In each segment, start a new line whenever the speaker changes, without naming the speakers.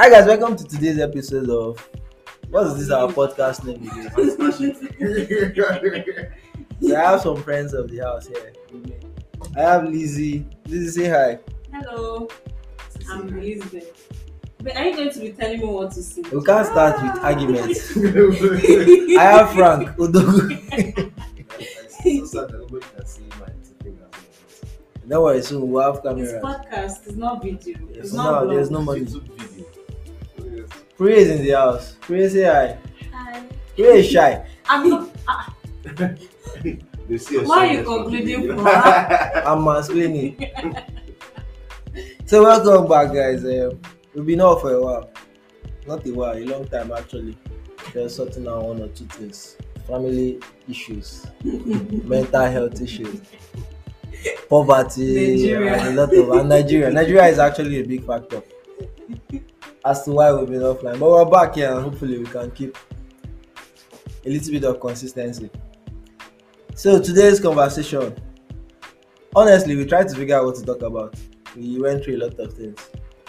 Hi guys, welcome to today's episode of what is this our podcast name again? So I have some friends of the house here. I have Lizzie. Lizzie, say hi.
Hello, I'm Elizabeth. But are you going to be telling me what to say?
We can't start with ah. arguments. I have Frank Odogu. Don't worry, soon we'll have
This
cameras.
podcast is not video.
Yes,
it's
for
not
now, there's no money. Priya is in the house. Priya, say hi.
Hi.
Priya is shy.
I'm not. ah, Why are you concluding for
I'm mansplaining. so welcome back, guys. Um, we've been off for a while. Not a while, a long time actually. Just sorting out one or two things. Family issues, mental health issues, poverty,
Nigeria.
and a lot of and Nigeria. Nigeria is actually a big factor as to why we've been offline. But we're back here and hopefully we can keep a little bit of consistency. So today's conversation, honestly, we tried to figure out what to talk about. We went through a lot of things,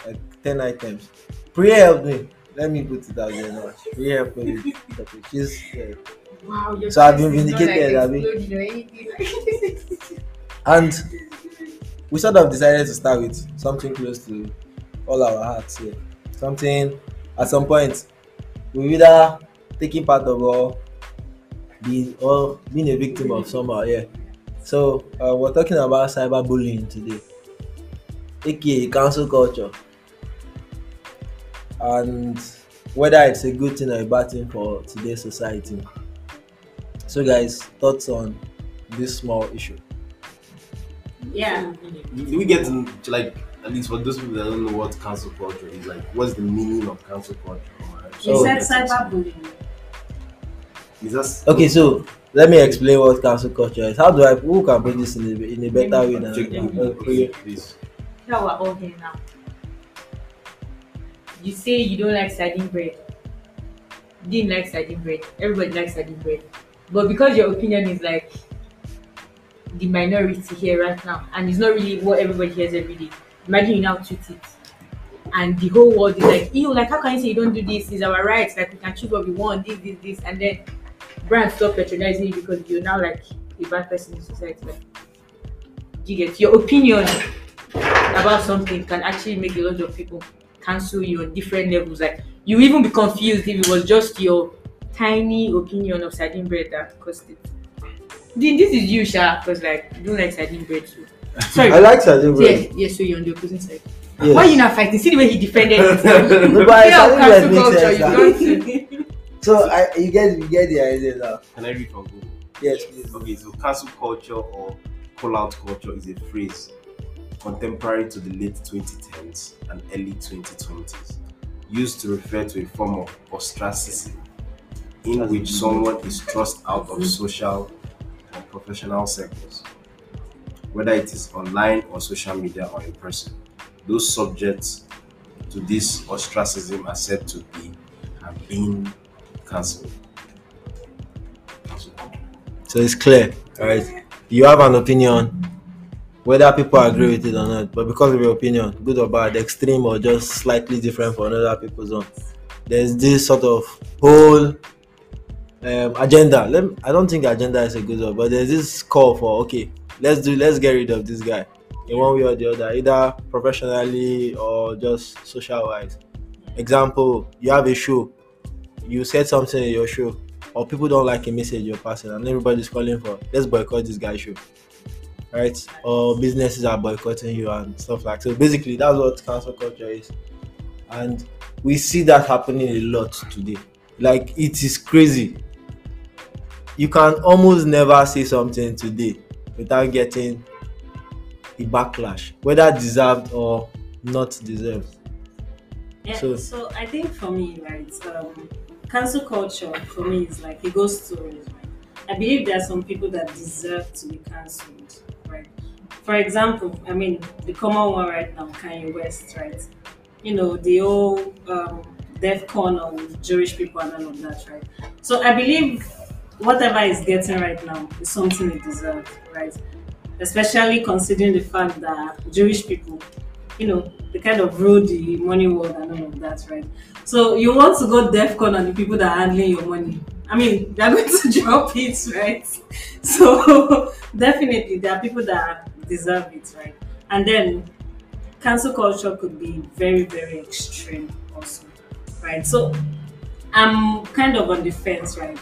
like ten items. Priya helped me. Let me put it out there now. Priya helped me with the topic. She's uh,
Wow,
So I've been vindicated,
like,
Abi.
exploding or anything.
and we sort of decided to start with something close to all our hearts here. Something at some point we either taking part of or being or being a victim of somehow, yeah. So uh, we're talking about cyberbullying today, aka cancel culture, and whether it's a good thing or a bad thing for today's society. So, guys, thoughts on this small issue?
Yeah.
Do we get to, like at least for those people that don't know what cancel culture is like? What's the meaning of cancel culture?
You
So-
said cyberbullying.
Is that
Okay, so let me explain what cancel culture is. How do I who can put this in a, in a better way than
Check the
Priya?
please.
Here we're all here now. You say you don't like sardine bread. You didn't like sardine bread. Everybody likes sardine bread. But because your opinion is like the minority here right now, and it's not really what everybody hears every day. Imagine you now tweet it. And the whole world is like, ew, like how can you say you don't do this? is our rights, like we can choose what we want, this, this, this, and then brands stop patronizing you because you're now like a bad person in society. Like, you get your opinion about something can actually make a lot of people cancel you on different levels. Like you even be confused if it was just your tiny opinion of sardine bread that it. Then this is you, Sha, because like you don't like sardine bread too. Sorry.
I like sardine
yeah,
bread.
yeah, so you're on the opposing side.
Yes.
Why you not fighting? See the way he defended it.
No, but
Fear of
sardine bread
cancel
makes
culture,
sense.
you ah.
now.
don't see.
So I, you get you get the idea now.
Can I read from Google?
Yes, please.
Okay, so cancel culture or call out culture is a phrase contemporary to the late 2010s and early 2020s, used to refer to a form of ostracism in which someone is thrust out of mm-hmm. social and professional circles, whether it is online or social media or in person. Those subjects to this ostracism are said to be have been cancelled.
So it's clear, right? You have an opinion, whether people agree with it or not, but because of your opinion, good or bad, extreme or just slightly different from other people's own, there's this sort of whole um, agenda. Me, I don't think agenda is a good word, but there's this call for okay, let's do let's get rid of this guy in one way or the other, either professionally or just social wise. Example, you have a show, you said something in your show, or people don't like a message you're passing, and everybody's calling for let's boycott this guy's show, right? Or businesses are boycotting you and stuff like that. so. Basically, that's what cancel culture is, and we see that happening a lot today. Like it is crazy. You can almost never say something today without getting a backlash, whether deserved or not deserved.
Yeah,
So-
so, I think for me, right, um, cancel culture for me is like it goes stories, right? I believe there are some people that deserve to be cancelled, right? For example, I mean the common one right now, Kanye West, right? You know, the old um DEFCON on Jewish people and all of that, right? So I believe whatever he's getting right now is something he deserves, right? Especially considering the fact that Jewish people you know, they kind of rule the money world and all of that, right? So you want to go DEFCON on the people that are handling your money. I mean, they're going to drop it, right? So definitely there are people that deserve it, right? And then cancel culture could be very, very extreme also, right? So I'm kind of on the fence, right?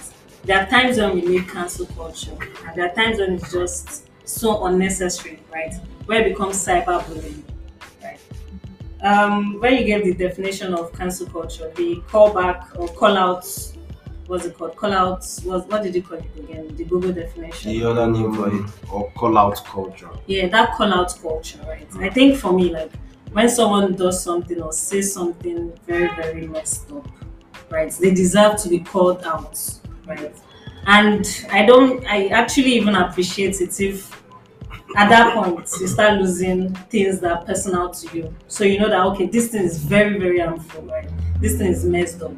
There are times when we need cancel culture, and there are times when it's just so unnecessary, right? Where it becomes cyberbullying, right? Um, when you get the definition of cancel culture, the callback or call out, what's it called? Call out, what, what did you call it again? The Google definition.
The other name for it.
or call out culture.
yeah that call out culture right i think for me like when someone does something or says something very very messed up right they deserve to be called out right and i don't i actually even appreciate it if at that point you start losing things that are personal to you. So you know that okay this thing is very very harmful right? This thing is messed up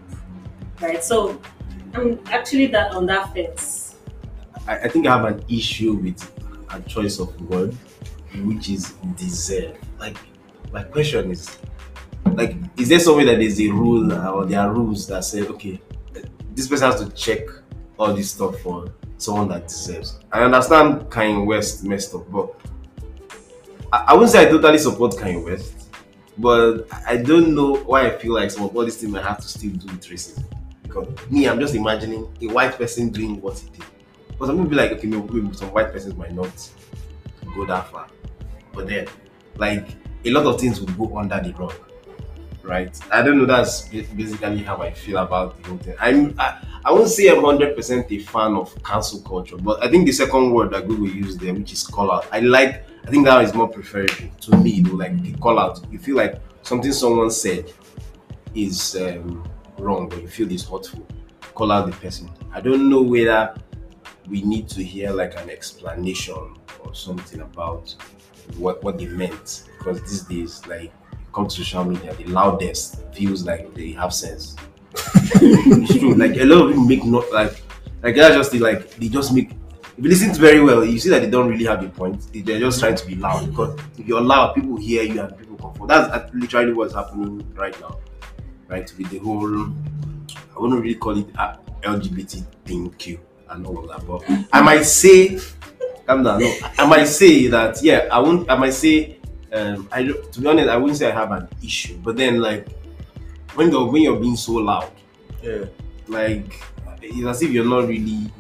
right? So i'm actually that on that fence
I, I think I have an issue with a choice of word, which is deserve. Like, my question is, like, is there somewhere that there's a rule or there are rules that say, okay, this person has to check all this stuff for someone that deserves? I understand Kanye West messed up, but I, I wouldn't say I totally support Kanye West, but I don't know why I feel like some of all these things might have to still do with racism. Because me, I'm just imagining a white person doing what he did. But some people be like, okay, maybe some white persons might not go that far. But then, like, a lot of things would go under the rug, right? I don't know. That's basically how I feel about the whole thing. I'm, I, I won't say I'm hundred percent a fan of cancel culture, but I think the second word that Google used there, which is call out, I like. I think that is more preferable to me. Though, like the call out, you feel like something someone said is um, wrong, or you feel is hurtful. Call out the person. I don't know whether we need to hear like an explanation or something about what what they meant because these days like come to social media the loudest feels like they have sense it's true like a lot of people make not like like that's just the like they just make if you listen to very well you see that they don't really have a point They- they're just trying to be loud because if you're loud people hear you and people come forward that's literally what's happening right now right with the whole I wouldn't really call it LGBT thing Q and all of that, but I might say, calm down. No, I might say that yeah, I won't. I might say, um, I to be honest, I wouldn't say I have an issue, but then like when you're when you're being so loud,
Yeah.
like it's as if you're not really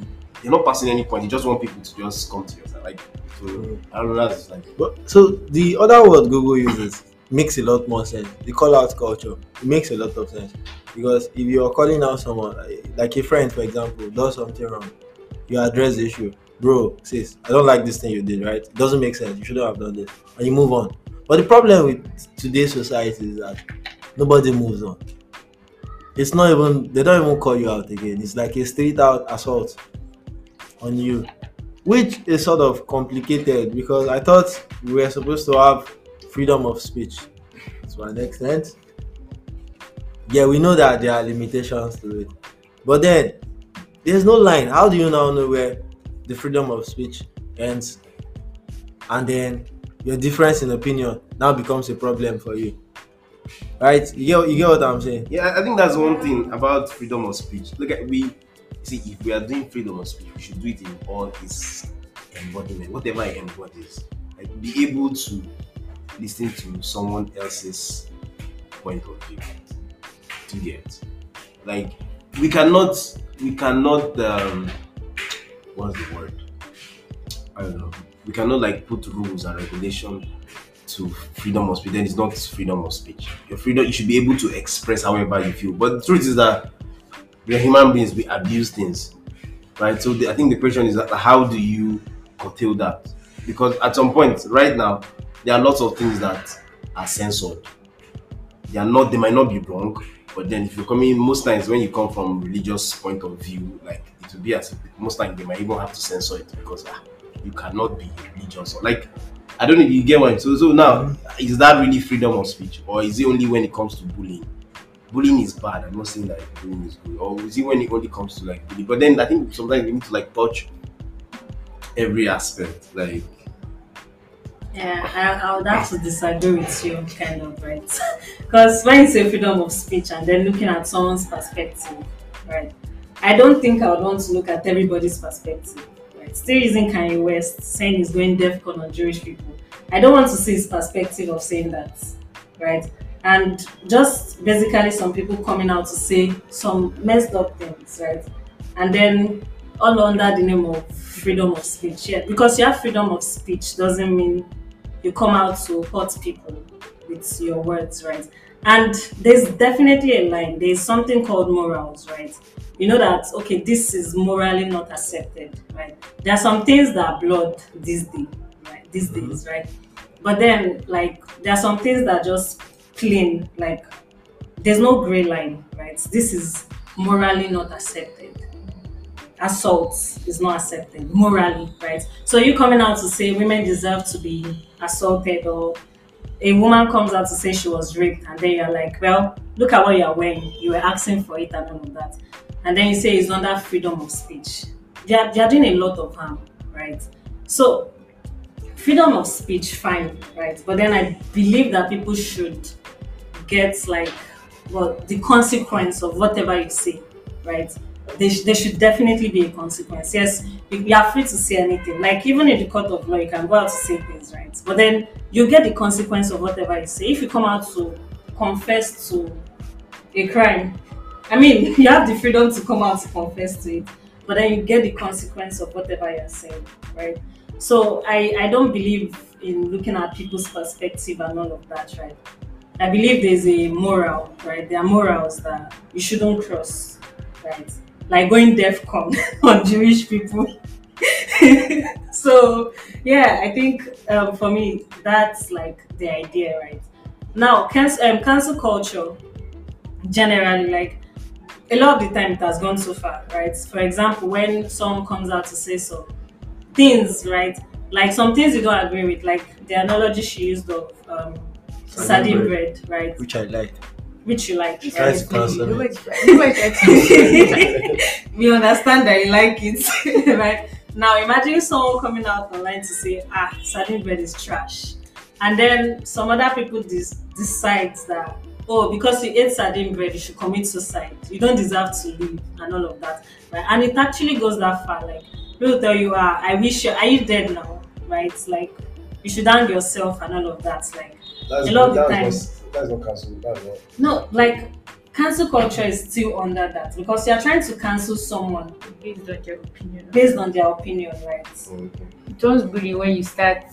you're not passing any point. You just want people to just come to you. Like so, I don't know. That's like
so the other word Google uses makes a lot more sense. The call out culture it makes a lot of sense because if you're calling out someone like- like a friend, for example, does something wrong, you address the issue, bro, sis, I don't like this thing you did, right? It doesn't make sense. You shouldn't have done this, and you move on. But the problem with today's society is that nobody moves on. It's not even they don't even call you out again. It's like a straight out assault on you which is sort of complicated because I thought we were supposed to have freedom of speech to an extent. Yeah, we know that there are limitations to it, but then there's no line. How do you now know where the freedom of speech ends, and then your difference in opinion now becomes a problem for you? Right? You get you get what I'm saying?
Yeah, I think that's one thing about freedom of speech. Look at we see if we are doing freedom of speech, we should do it in all its embodiment, whatever it embodies. Like be able to listen to someone else's point of view. To get like we cannot we cannot um what's the word? I don't know. We cannot like put rules and regulation to freedom of speech, then it's not freedom of speech. Your freedom, you should be able to express however you feel. But the truth is that we are human beings, we abuse things, right? So the, I think the question is that how do you curtail that? Because at some point, right now, there are lots of things that are censored. They are not, they might not be wrong, but then if you're coming, most times when you come from religious point of view, like it will be as if most times they might even have to censor it because ah, you cannot be religious or like I don't know if you get one. So so now is that really freedom of speech or is it only when it comes to bullying? Bullying is bad. I'm not saying that bullying is good. Or is it when it only comes to like bullying? But then I think sometimes we need to like touch every aspect. Like
Yeah, I, I would have to disagree with you, kind of, right? Because when you say freedom of speech and then looking at someone's perspective, right? I don't think I would want to look at everybody's perspective, right? Still using Kanye West saying he's going DEFCON on Jewish people. I don't want to see his perspective of saying that, right? And just basically some people coming out to say some messed up things, right? And then all under the name of freedom of speech. Yeah, because you have freedom of speech doesn't mean you come out to hurt people with your words, right? And there's definitely a line. There's something called morals, right? You know that okay, this is morally not accepted, right? There are some things that are blood these days, right? These mm-hmm. days, right? But then like there are some things that are just clean, like there's no gray line, right? This is morally not accepted assault is not accepted morally, right? So you coming out to say women deserve to be assaulted or a woman comes out to say she was raped and then you're like, well, look at what you're wearing. You were asking for it and all of that. And then you say it's under freedom of speech. They are, they are doing a lot of harm, right? So freedom of speech, fine, right? But then I believe that people should get like well the consequence of whatever you say, right? There, there should definitely be a consequence. Yes, you you are free to say anything. Like even in the court of law, you can go out to say things, right? But then you get the consequence of whatever you say. If you come out to confess to a crime, I mean, you have the freedom to come out to confess to it, but then you get the consequence of whatever you're saying, right? So I, I don't believe in looking at people's perspective and all of that, right? I believe there's a moral, right? There are morals that you shouldn't cross, right? Like going DEFCON on Jewish people. so yeah, I think um, for me that's like the idea, right? Now, cancel, um, cancel culture generally, like a lot of the time, it has gone so far, right? For example, when someone comes out to say some things, right? Like some things you don't agree with, like the analogy she used of um,
Sardine
sardine bread, right?
which I like.
Which you like,
Try
right?
to cancel it.
Nobody nobody
we understand that you like it, right? Now imagine someone coming out online to say, ah, sardine bread is trash. And then some other people dis- decide that, oh, because you ate sardine bread, you should commit suicide. You don't deserve to live and all of that. Right? And it actually goes that far. Like people tell you, ah, I wish you are you dead now? Right? Like you should hang yourself and all of that. Like
That's,
A lot of the
that's, not, that's not cancel. That's not.
no, like cancel culture is still under that because you are trying to cancel someone
based on their opinion.
based on their opinion, right?
Oh, okay.
It turns bullying when you start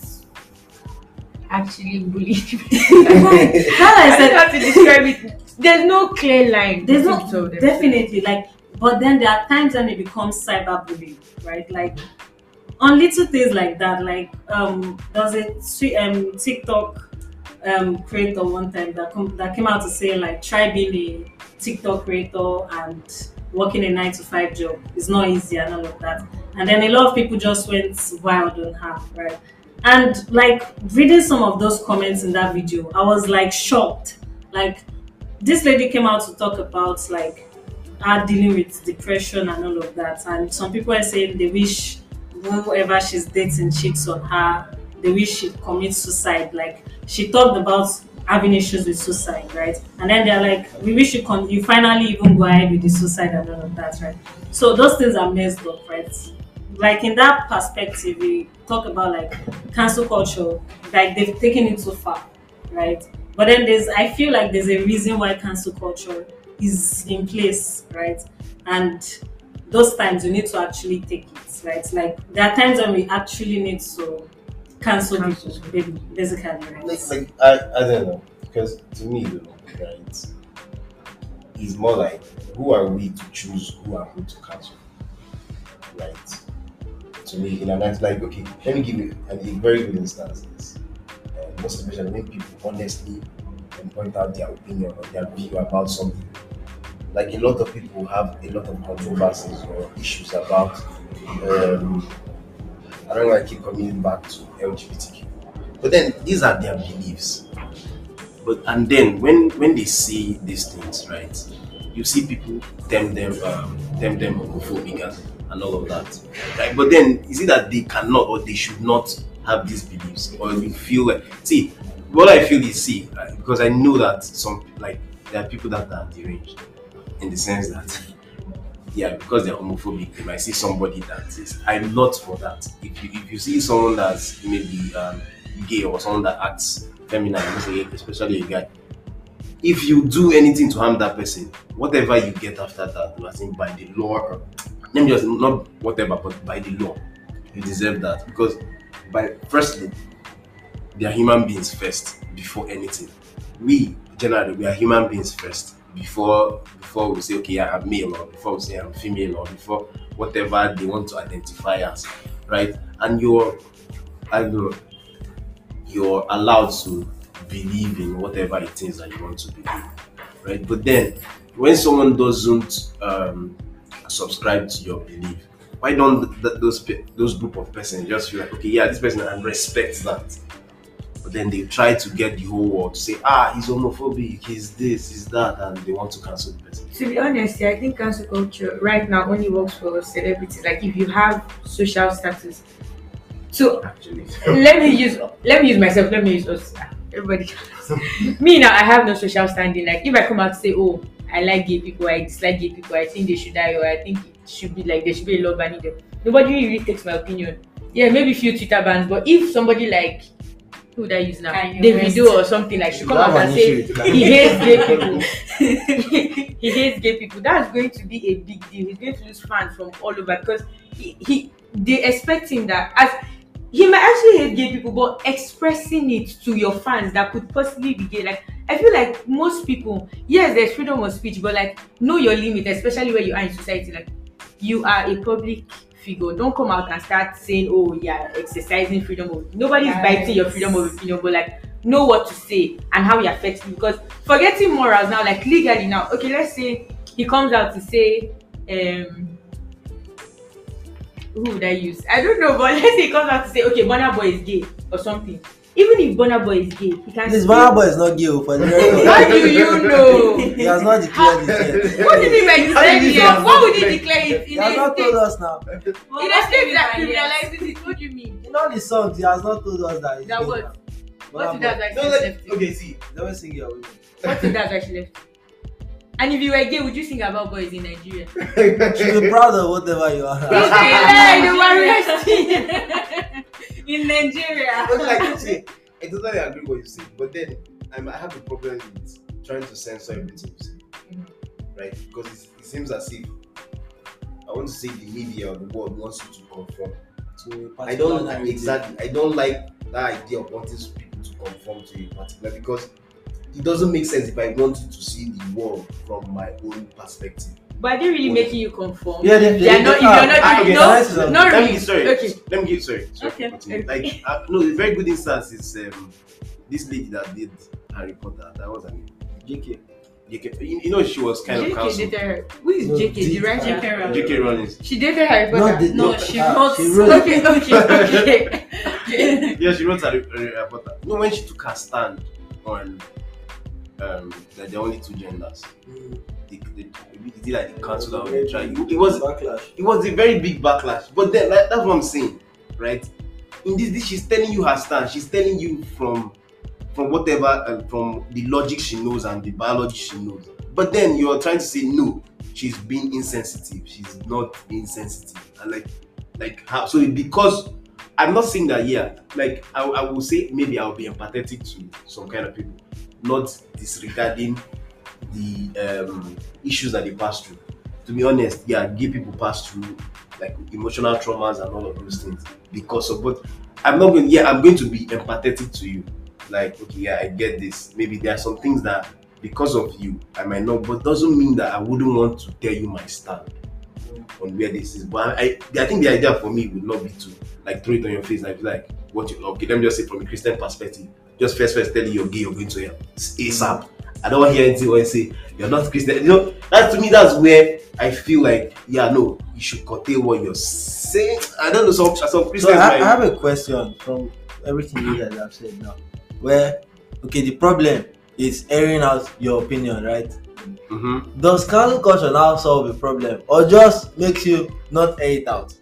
actually bullying.
How I
I
said
don't know how to describe it. There's no clear line.
there's no
them.
definitely like but then there are times when it becomes cyberbullying right like on little things like that like um there's a twi- um tiktok um creator one time that come that came out to say like try being a tiktok creator and working a nine to five job is not easy and all of that and then a lot of people just went wild on her right and like reading some of those comments in that video i was like shocked like this lady came out to talk about like her dealing with depression and all of that. And some people are saying they wish whoever she's dating cheats on her, they wish she commits suicide. Like she talked about having issues with suicide, right? And then they're like, we wish you con- you finally even go ahead with the suicide and all of that, right? So those things are messed up, right? Like in that perspective, we talk about like cancel culture, like they've taken it too far, right? But then there's, I feel like there's a reason why cancel culture is in place, right? And those times you need to actually take it, right? Like there are times when we actually need to cancel people, ba- basically, right?
Like, like I, I don't know because to me, you know, right, it's more like who are we to choose who are we to cancel, right? To me, in a night like okay, let me give you a, a very good instance. Is, uh, most especially when people honestly can point out their opinion or their view about something. Like a lot of people have a lot of controversies or issues about. Um, I don't want to keep coming back to LGBTQ but then these are their beliefs. But and then when when they see these things right you see people term them um, term them homophobic and, and all of that. Right but then is it that they cannot or they should not have these beliefs? Or you feel like see what I feel is see uh, because I know that some like there are people that are deranged in the sense that yeah because they're homophobic they might see somebody that is I'm not for that. If you if you see someone that's maybe um, gay or someone that acts feminine especially a guy if you do anything to harm that person whatever you get after that I think by the law let me just not whatever but by the law you deserve that. Because by firstly they are human beings first before anything. We generally we are human beings first before before we say okay I'm male or before we say I'm female or before whatever they want to identify as, right? And you're and you're, you're allowed to believe in whatever it is that you want to believe, right? But then when someone doesn't um, subscribe to your belief, why don't th- th- those pe- those group of persons just feel like okay yeah this person and respect that but then they try to get the whole world to say ah he's homophobic he's this he's that and they want to cancel the person
To be honest, yeah, I think cancel culture right now only works for celebrities. Like if you have social status. So
actually
let me use let me use myself. Let me use us. Everybody. me now, I have no social standing. Like if I come out and say, oh, I like gay people, I dislike gay people, I think they should die, or I think it should be like there should be a law banning them. Nobody really takes my opinion. Yeah, maybe a few Twitter bans, but if somebody like who would I use now?
Kanye
Davido or something like should come
have
out and say he hates gay people. he hates gay people. That's going to be a big deal. He's going to lose fans from all over because he, he they expecting that as he might actually hate gay people, but expressing it to your fans that could possibly be gay. Like I feel like most people, yes, there's freedom of speech, but like know your limit, especially where you are in society. Like you are a public figure. Don't come out and start saying, "Oh, yeah, exercising freedom of." Nobody's
Yes.
biting your freedom of opinion, but like know what to say and how it affects you. Because forgetting morals now, like legally now. Okay, let's say he comes out to say, um, who would I use? I don't know, but let's say he comes out to say, okay, Burna Boy is gay or something. Even if Burna Boy is gay, he can
This
still-
Boy is not gay oh, for the record.
How do you know?
He has not declared it yet.
What do you mean by
How
declaring it?
you?
What would he declare it
He has not
state?
told us now.
In a state that criminalizes it, what do you mean?
In all the songs, he has not told us that he's
That
gay
what? What
Burna
if
Boy,
that's
no,
actually
like,
left?
okay see
Never sing your way.
What if that's actually left? And if you were gay, would you sing about boys in Nigeria?
Should be proud of whatever you are.
Don't say you were arrested.
In Nigeria.
But like see, I totally agree with what you say but then I'm, I have a problem with trying to censor everything you say
Mhm.
right because it, it seems as if I want to say the media or the world wants you to conform
To a
I don't
particular narrative.
exactly. I don't like that idea of wanting people to conform to a particular because it doesn't make sense if I want you to see the world from my own perspective.
But are they really making you conform?
Yeah, they-
They are
they-
not. If
they
you're
are.
not,
Ah, okay,
no,
that's-
not
Let me
really.
sorry.
Okay.
Let me give sorry. sorry
Okay.
continue. Like uh, no, a very good instance is um, this lady that did Harry Potter. That was I mean,
JK.
JK. You, you know she was kind of
JK
cancelled.
dated her. Who is
No,
JK?
D-
The writer?
JK Rowling.
JK Rowling.
She dated Harry Potter.
Not the,
No,
the-
she
ah,
wrote-
She wrote.
Okay, okay, okay.
yeah, she wrote Harry, Harry Potter. No, when she took her stand on um, that there are only two genders. They, they, they did like the council that trying. It, it was
backlash.
it was a very big backlash. But then like, that's what I'm saying, right? In this, this, she's telling you her stance. She's telling you from from whatever uh, from the logic she knows and the biology she knows. But then you're trying to say no, she's being insensitive. She's not being sensitive. And like like how so because I'm not saying that yeah, like I, I will say maybe I'll be empathetic to some kind of people, not disregarding the um, issues that they pass through. To be honest, yeah, gay people pass through like emotional traumas and all of those things because of but I'm not going yeah, I'm going to be empathetic to you. Like, okay, yeah, I get this. Maybe there are some things that because of you I might not, but doesn't mean that I wouldn't want to tell you my stand on where this is. But I, I think the idea for me would not be to like throw it on your face and be like, what you okay, let me just say from a Christian perspective, just first first tell you you're gay, you're going to hell. ASAP. I don't want to hear anything when you say you're not Christian. You know, that to me that's where I feel like, yeah, no, you should curtail what you're saying. I don't know, some some
So
Christians
I, I
might-
have a question from everything you guys have said now. Where okay, the problem is airing out your opinion, right?
Mm-hmm.
Does cancel culture now solve the problem, or just makes you not air it out?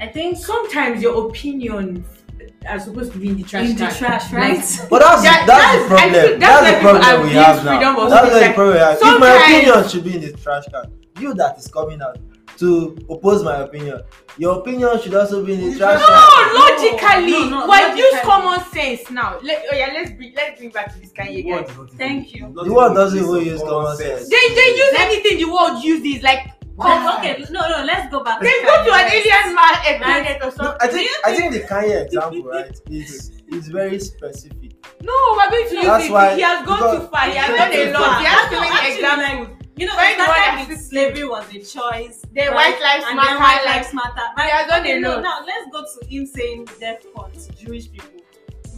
I think
Sometimes your opinion are supposed to be in the trash
in the
can.
trash,
Like,
right?
But that's
That-
that's,
that's-
the problem.
I
That's,
that's
the
people
problem we have now. That's
speech,
the
like,
problem we. If my opinion should be in the trash can, you that is coming out to oppose my opinion, your opinion should also be in the trash
No,
can.
logically.
No, no,
well, use common sense now. Let, oh yeah, let's bring let's bring back to this Kanye guy.
Thank you.
The word doesn't even use common sense.
They they use anything the world uses like
Oh, okay, no, no, let's go back.
they
to
go to an
Kanye.
alien man a planet or something.
I think I think the Kanye example, right, is is very specific.
No, we're going to use
That's
it.
why-
he has gone too far. He has
He
done a
too
lot.
far.
He has too
Actually,
many
like. You know,
When
it
the one
started
that
with slavery was a choice.
The
right?
white lives
and
matter.
then white lives matter. Right?
has done
okay,
a
no,
lot.
now let's go to him saying death to Jewish people.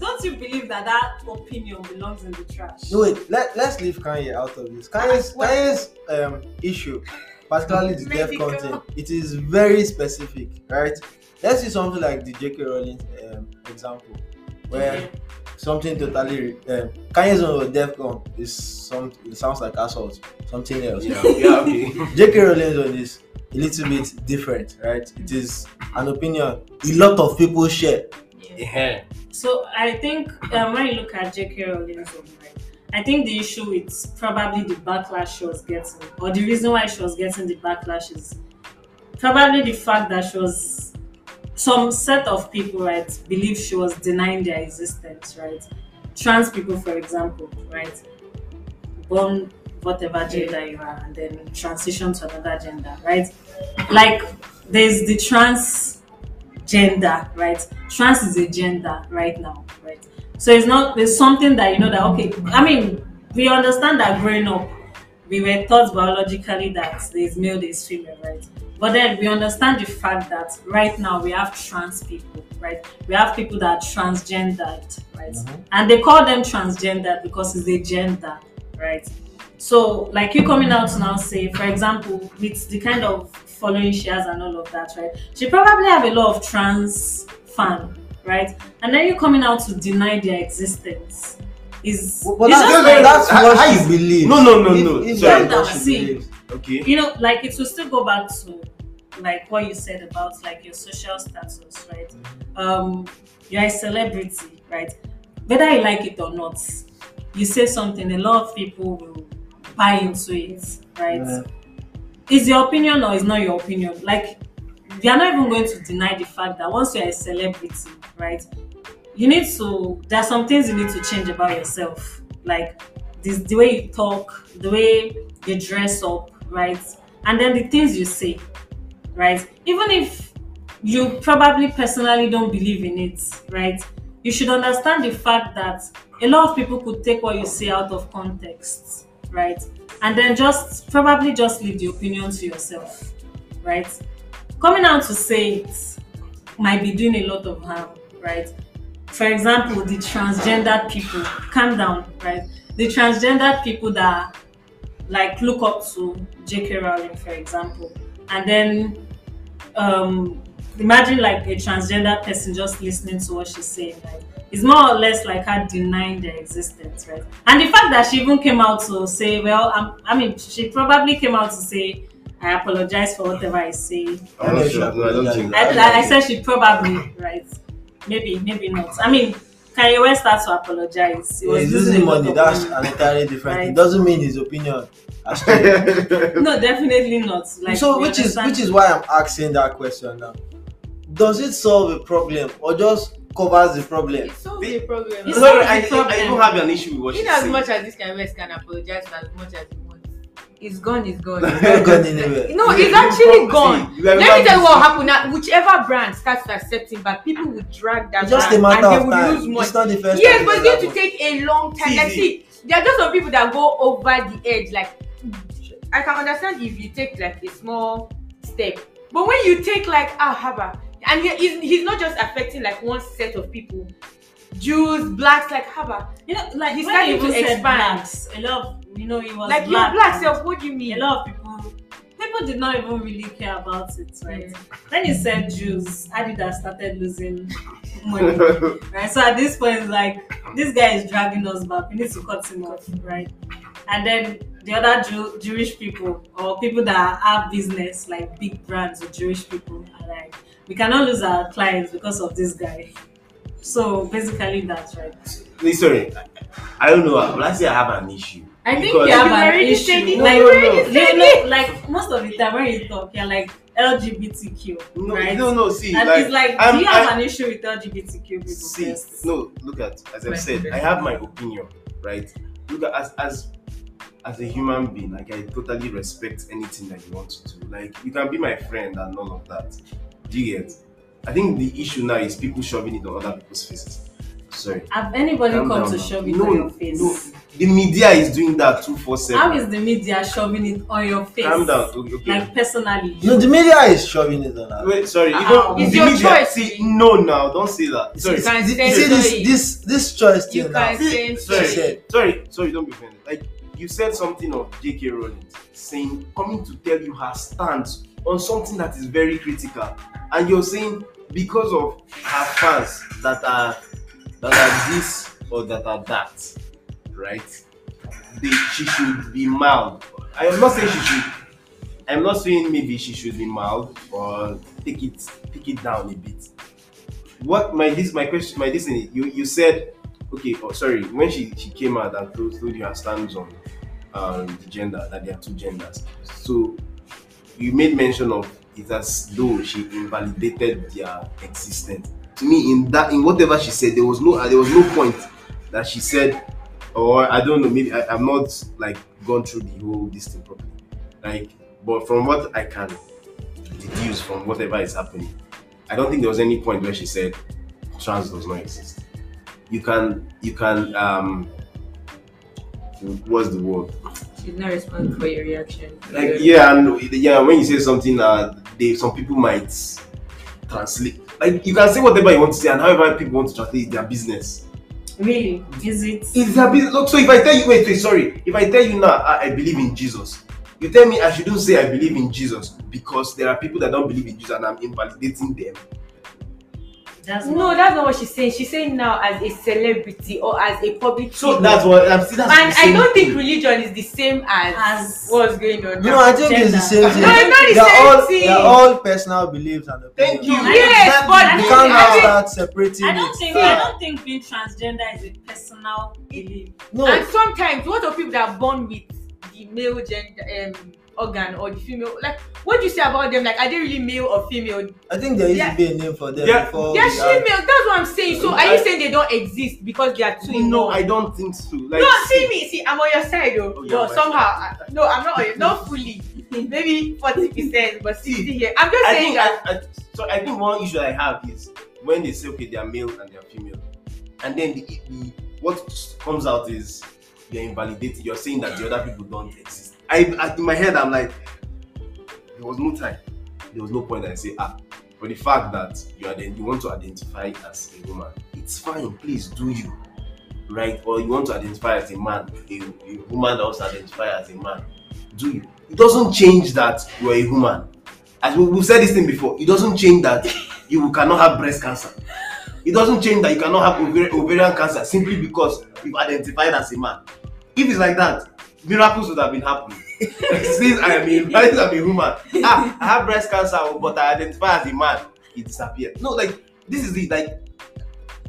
Don't you believe that that opinion belongs in the trash?
No wait, let, let's leave Kanye out of this. Kanye's Kanye's um issue, particularly the death
Medical.
content, it is very specific, right? Let's see something like the J.K. Rowling um, example, where
Okay.
something totally um, Kanye's own with DEFCON is some it sounds like assault, something else.
Yeah, yeah, okay.
J.K. Rowling's one is a little bit different, right? It is an opinion a lot of people share.
yeah.
So I think um, when you look at J.K. Rowling's own, right, I think the issue with probably the backlash she was getting, or the reason why she was getting the backlash is probably the fact that she was some set of people, right, believe she was denying their existence, right? Trans people, for example, right, born whatever gender you are, and then transition to another gender, right? Like there's the trans gender, right? Trans is a gender right now, right? So it's not there's something that you know that okay. I mean, we understand that growing up, we were taught biologically that there's male, there's female, right? But then we understand the fact that right now we have trans people, right? We have people that are transgendered, right?
Mhm.
And they call them transgendered because it's a gender, right? So, like you coming out now say, for example, with the kind of following she has and all of that, right? She probably have a lot of trans fan, right? And then you coming out to deny their existence is
But
it's
that's,
just
no,
like,
that's
How-
what
how
she
is-
believes.
No, no, no,
If-
no.
if
Sorry.
that's what she
See.
Okay.
you know, like it will still go back to like what you said about like your social status, right? Um, you're a celebrity, right? Whether you like it or not, you say something, a lot of people will buy into it, right?
Yeah.
Is your opinion or is not your opinion? Like, they are not even going to deny the fact that once you're a celebrity, right? You need to. There are some things you need to change about yourself, like this, the way you talk, the way you dress up, right? And then the things you say, right? Even if you probably personally don't believe in it, right? You should understand the fact that a lot of people could take what you say out of context, right? And then just probably just leave the opinion to yourself, right? Coming out to say it might be doing a lot of harm, right? For example, the transgendered people, calm down, right? The transgendered people that like look up to J.K. Rowling, for example, and then um, imagine like a transgender person just listening to what she's saying? It's more or less like her denying their existence, right? And the fact that she even came out to say, well, i I mean, she probably came out to say, I apologize for whatever I say.
I'm not sure. I don't think
I. I, I said she probably, right? Maybe, maybe not. I mean, Kanye West had to apologize. He was
He's
losing
losing
a lot
money. That's an entirely different thing.
Right.
Doesn't mean his opinion.
No, definitely not. Like,
so which is which is why I'm asking that question now. Does it solve a problem or just covers the problem?
It solves the problem.
It's
No,
not
no,
the
I, I, I don't have an issue with what
In
she's
as
saying.
much as this kind of West can apologize as much as he wants, it's gone, it's gone.
It's not going anywhere.
no,
See,
it's actually
see,
gone.
you
Let me tell you what happened now. Whichever brand starts to accept him back, people will drag that
It's just
brand
a matter
and they
of
will
time.
lose money.
It's not the first
Yes,
time
but
it
it's going to
happens.
take a long time.
See,
like,
see.
see, there are just some people that go over the edge. Like, I can understand if you take like a small step, but when you take like ah haba, and he- he's, he's not just affecting like one set of people, Jews, blacks, like haba.
You know, like
He's
when
starting
he even
to expand.
blacks, a lot of you know he was
Like you're
black.
black self. What do you mean?
A lot of people, people did not even really care about it, right?
Yeah.
When he said Jews, Adidas started losing money, right? So at this point, it's like this guy is dragging us back. We need to cut him off, right? And then the other Jew, Jewish people or people that have business like big brands with Jewish people are like, we cannot lose our clients because of this guy. So basically, that's right.
Wait, sorry, I, I don't know. But I say I have an issue.
I think you have an issue. No,
Like,
already
you
said
know, like most of the time when you talk, you're like LGBTQ,
No,
right?
no, no. See,
And
like,
it's like,
I'm-
do you have
I-
an issue with LGBTQ people?
See,
first?
no, look at as I've said, I have my opinion, right? Look at as as as a human being, like I totally respect anything that you want to do. Like you can be my friend and all of that. Do you get? I think the issue now is people shoving it on other people's faces. Sorry.
Have anybody
Calm
come
down
to
now.
shove it
No,
on your face?
no, the media is doing that two four seven.
How is the media shoving it on your face?
Calm down. Okay. okay.
Like personally.
No, the media is shoving it on us.
Wait, sorry.
Ow.
Ah, ah, Even
It's
the
your
media,
choice.
See, no, now don't say that. Sorry.
You can
See,
say
see this
sorry.
this this choice
You
thing now.
can say
sorry,
said.
sorry, sorry, don't be offended. Like you said something of J.K. Rowling saying, coming to tell you her stance on something that is very critical, and you're saying because of her fans that are that are this or that are that, right? They, she should be mild. I am not saying she should. I'm not saying maybe she should be mild or take it take it down a bit. What my this my question my this you you said okay oh sorry when she she came out and told, told you her stance on um the gender that there are two genders so you made mention of it as though she invalidated their existence me in that in whatever she said there was no uh, there was no point that she said or i don't know maybe I, i'm not like gone through the whole this thing properly. Like but from what i can deduce from whatever is happening i don't think there was any point where she said trans does not exist. You can you can um what's the word?
She's not responsible for your reaction.
like yeah and yeah when you say something uh they some people might translate like you can say whatever you want to say and however people want to translate it, their business
Really? Is it?
it's their business Look, so if i tell you wait wait sorry if i tell you now I, I believe in jesus you tell me i shouldn't say i believe in jesus because there are people that don't believe in jesus and i'm invalidating them
That's
No, that's not what she's saying. She's saying now as a celebrity or as a public
so
figure.
that's what i'm that's
and I don't think
thing.
religion is the same as,
As-
what's going on.
No,
now.
I think it's the same thing.
No, it's not the
they're
same
all,
thing.
They're all personal beliefs and opinions.
Thank you.
Yes,
That-
but
You
I
can't now
I don't-
start separating
I don't
it.
think
See.
I don't think being transgender is a personal belief.
No,
And sometimes, what of people that are born with the male gender um, organ or the female? Like, what do you say about them? Like, are they really male or female?
I think there used
Yeah.
to be a name for them
Yeah.
before.
They're female. That's what I'm saying. So, are you saying they don't exist because they are two in
no i don't think so like
no, see me. See, I'm on your side though.
Oh, you're on
but
my
somehow, I, no, I'm not on your. Not fully. Maybe forty percent, but sixty here. I'm just
I
saying
think
that.
I, I, so. I think one issue I have is when they say okay they are male and they are female, and then the, the what comes out is you're invalidating. You're saying that the other people don't exist. I, I in my head I'm like there was no time, there was no point. I say ah, but the fact that you are then you want to identify as a woman, it's fine. Please do you, right? Or you want to identify as a man, a, a woman also identify as a man, do you? It doesn't change that you are a woman as we, we've said this thing before, it doesn't change that you cannot have breast cancer. It doesn't change that you cannot have ovarian cancer simply because you've identified as a man. If it's like that, miracles would have been happening. Since I am a, since I'm a woman, ah, I have breast cancer, but I identify as a man, it disappeared. No, like this is it. Like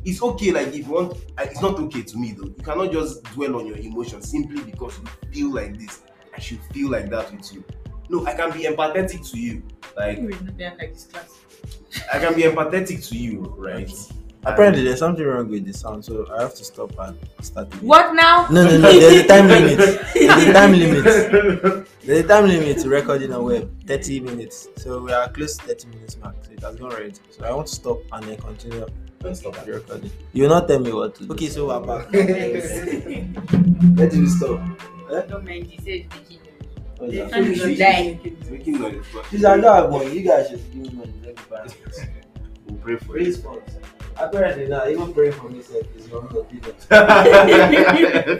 it's okay. Like if you want, it's not okay to me though. You cannot just dwell on your emotions simply because you feel like this. I should feel like that with you. No, I can be empathetic to you. Like
class.
I can be empathetic to you, right?
Apparently, there's something wrong with the sound, so I have to stop and start again.
What now?
No, no, no. There's a time limit. There's a time limit. There's a time limit to recording on web. 30 minutes. So we are close to 30 minutes mark. So it has gone already. So I want to stop and then continue.
Let's stop
the recording. You will not tell me what to do. Okay, so we're back. Where did we stop? Eh?
Don't mind. He said making
oh, yeah.
And
you
it's
should
like-
It's making noise. but
Please, I don't have money. You guys should give money. Let me buy it.
We'll pray for it.
Apparently, now, even praying for me self is one of the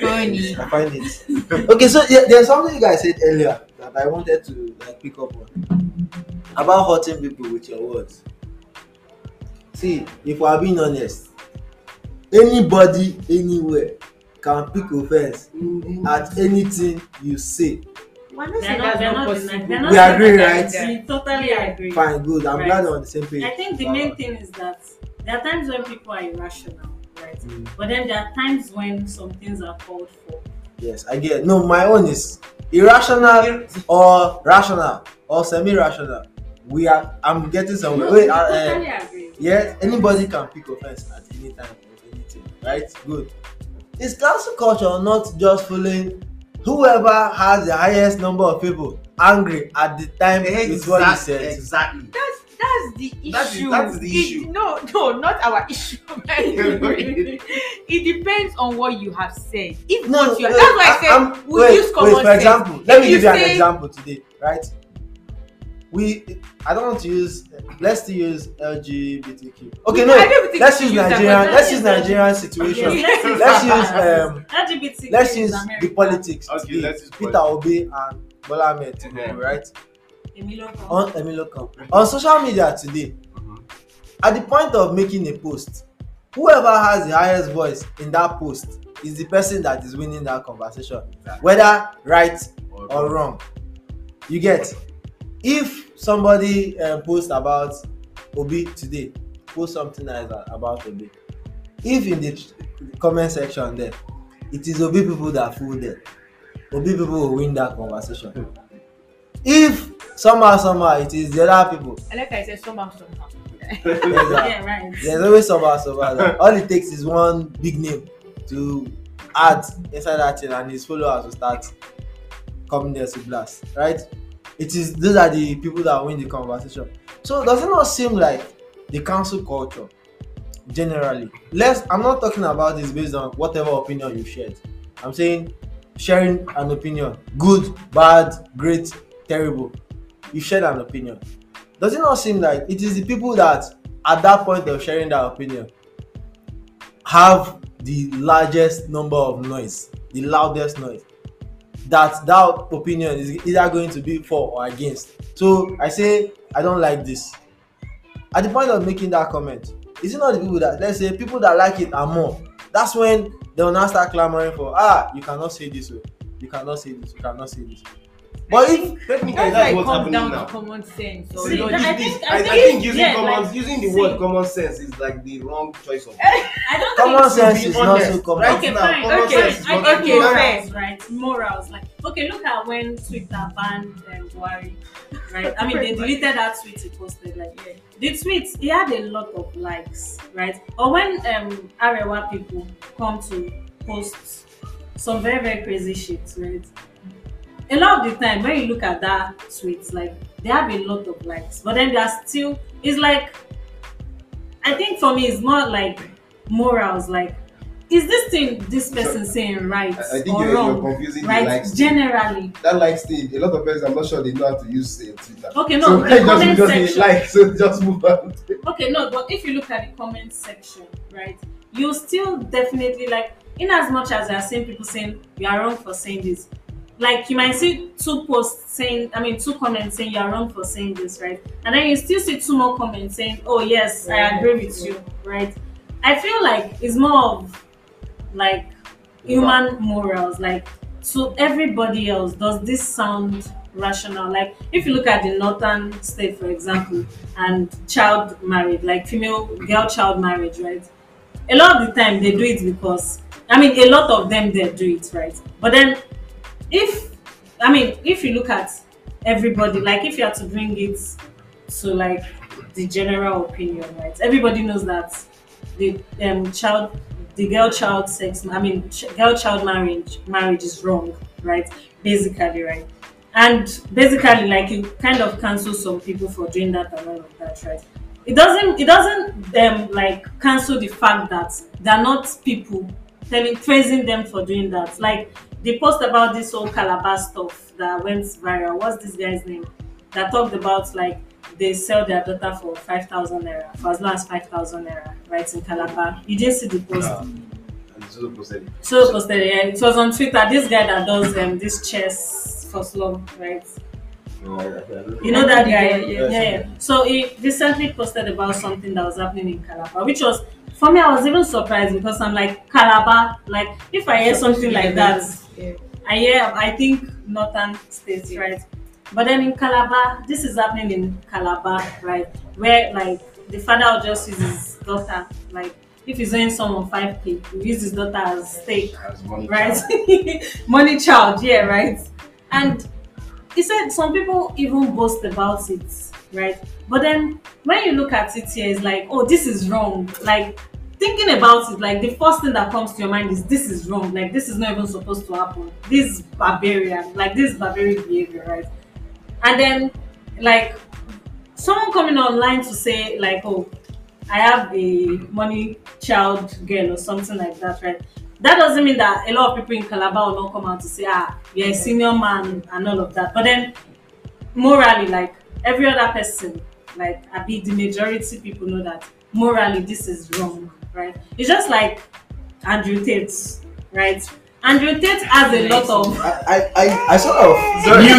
Funny.
I find it. Okay, so yeah, there's something you guys said earlier that I wanted to like pick up on about hurting people with your words. See, if we are being honest, anybody anywhere can pick offense at anything you say.
Not that's not
not
possible?
not
We agree, right?
We totally agree.
Fine, good. I'm
Right.
glad we're on the same page.
I think the main thing is that there are times when people are irrational, right?
Mm.
But then there are times when some things are called for.
Yes, I get. No, my own is irrational or rational or semi-rational. We are. I'm getting somewhere.
No,
Wait,
I
uh, uh,
agree.
yes, anybody can pick offense at any time of anything, right? Good. Is cancel culture not just following whoever has the highest number of people angry at the time with what he
Exact-
said?
Exactly.
That's that's the issue.
That is- that is the
It-
issue.
no, no, not our issue. it depends on what you have said. If
No,
what you
no,
that's why I said
I'm-
we
wait,
use common
wait, for
sense.
example, let
If
me give you an example today, right? We, I don't want to use. Let's still use LGBTQ. Okay, no,
I don't
let's use
should use that,
Nigerian. Let's
let's
use
use
Nigerian situation.
Yes, let's
Let's
use
use um,
LGBT.
let's use the politics
Okay,
today.
let's use
Peter. Obi and Bola Ahmed Tinubu,
Mhm.
right? On Emilio Khan. On social media today,
Mhm.
at the point of making a post, whoever has the highest voice in that post is the person that is winning that conversation,
Exactly.
whether right or wrong. You get if somebody um, post about Obi today, post something nice about Obi. If in the comment section there, it is Obi people that fool them, Obi people will win that conversation. If somehow somehow it is the other people,
I like I said somehow somehow.
Yeah, right.
there's always somehow somehow. All it takes is one big name to add inside that thing, and his followers will start coming there to blast, right? It is those are the people that win the conversation. So does it not seem like the council culture generally? Let's I'm not talking about this based on whatever opinion you shared. I'm saying sharing an opinion, good, bad, great, terrible. You shared an opinion. Does it not seem like it is the people that at that point of sharing that opinion have the largest number of noise, the loudest noise? that that opinion is either going to be for or against so i say i don't like this at the point of making that comment is it not the people that let's say people that like it are more that's when they will now start clamoring for ah you cannot say this way you cannot say this you cannot say this but if
Technically,
That's why
that's
it
what's
comes
happening
down
now.
to common sense. Or
See,
logic.
I think-
I,
I
I
think-
think using
yeah,
common
like,
using the
see.
word common sense is like the wrong choice of
I don't
common
think
sense
be
is not so common
right?
Okay,
now,
fine.
common
Okay,
sense is
I
okay,
morals, right? Morals, like okay, look at when Twitter banned um, Buhari, right? I mean, they deleted that tweet he posted. Like yeah. the tweet, he had a lot of likes, right? Or when um Arewa people come to post some very very crazy shit, right? A lot of the time when you look at that tweet, like they have a lot of likes, but then they are still. It's like I think for me, it's more like morals. Like, is this thing this person saying right
I, I think
or
you're, you're
wrong?
confusing
Right?
the likes. thing.
Generally,
That likes thing, a lot of people, I'm not sure they know how to use uh, Twitter.
okay, no,
so
the
just
comment
they
section.
like, so just move on.
Okay, no, but if you look at the comment section, right, you still definitely like, in as much as there are same people saying you are wrong for saying this, like you might see two posts saying, I mean, two comments saying you are wrong for saying this, right, and then you still see two more comments saying, oh yes, I agree with you, right. I feel like it's more of like human morals, like so everybody else. Does this sound rational? Like if you look at the northern state, for example, and child marriage, like female girl child marriage, right? A lot of the time they do it because I mean a lot of them they do it, right? But then if I mean if you look at everybody, like if you have to bring it to like the general opinion, right? Everybody knows that the um child the girl child sex i mean ch- girl child marriage marriage is wrong right? Basically right? And basically like you kind of cancel some people for doing that and all of that right? It doesn't it doesn't um like cancel the fact that they're not people telling praising them for doing that. Like they post about this whole Calabar stuff that went viral. What's this guy's name? That talked about like they sell their daughter for 5000 naira for as low as 5000 naira right in Calabar. You didn't see the post?
And so posted it.
so posted yeah, it was on twitter. This guy that does um, this chess for slum right? You know that guy? yeah,
Yeah,
yeah, so he recently posted about something that was happening in Calabar which was for me i was even surprised because i'm like Calabar like if i hear something like that
Yeah.
I hear, I think northern states, right? But then in Calabar, this is happening in Calabar, right? Where like the father will just use his daughter. Like if he's owing someone five k, he use his daughter as stake,
money
right?
child.
Money child, yeah, right. And he said some people even boast about it, right? But then when you look at it here, it's like, oh, this is wrong. Like thinking about it, like the first thing that comes to your mind is this is wrong. Like this is not even supposed to happen. This is barbarian. Like this is barbaric behavior, right? And then like someone coming online to say like, oh, I have a money child girl or something like that, right? That doesn't mean that a lot of people in Calabar will not come out to say, ah, you're a senior man and all of that. But then morally, like every other person, like I be the majority people know that morally this is wrong, right? It's just like Andrew Tate, right? Andrew Tate has a lot of
I, I, I, I sort of
Sorry.
knew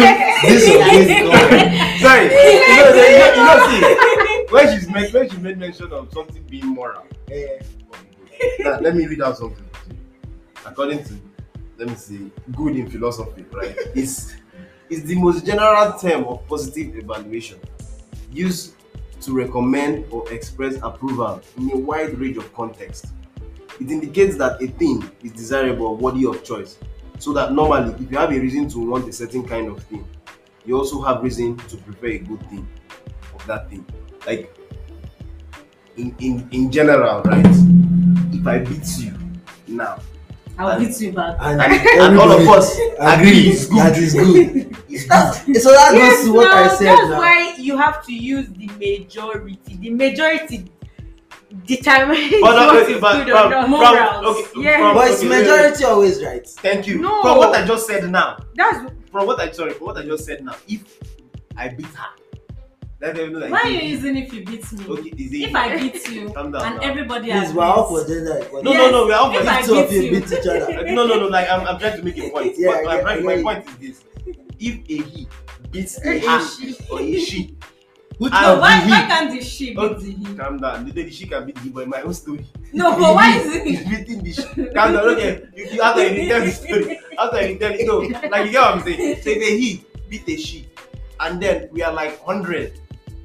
this was going.
Sorry, you know, you know, you know, see, when she's made, when she made mention of something being moral.
Eh,
Now, let me read out something. According to, let me see, good in philosophy, right? Is is the most general term of positive evaluation used to recommend or express approval in a wide range of contexts. It indicates that a thing is desirable or worthy of choice. So that normally, if you have a reason to want a certain kind of thing, you also have reason to prefer a good thing of that thing. Like in in, in general, right? If I beat you now,
I'll beat you back.
and,
And- and all of us agree it's good.
That is good. That's, so that goes to what I
now,
said
that's
now.
why you have to use the majority. The majority determines
But, uh,
what
okay,
is
but
good
from,
or not.
from,
Morals.
okay,
Yeah.
from,
But it's
okay, wait, wait.
majority always right.
Thank you.
No.
From what I just said now,
That's
from what I sorry, from what I just said now, if I beat her, let them know that.
Why are you using if you beat me?
Okay, is it?
If I beat you
Calm down
and
now.
everybody
Please,
agrees,
we're all for gender equality.
No, no, no, we're all for
I
it.
two of you
you.
beat each other.
No, no, no, like I'm, I'm trying to make a point.
Yeah,
But my,
I
point-
get- I
my
get
point is this: if a he beats a
A
her
she.
or a she,
Which
Ah,
No, why, why
he?
can't the she beat
Oh,
the he?
calm down. The the she can beat the he, but in my own story.
No, but why is
He's beating the she. Calm down. Okay, you, you after you tell the story, after you tell, you know, like you get what I'm saying. So if a he beat the she, and then we are like hundred.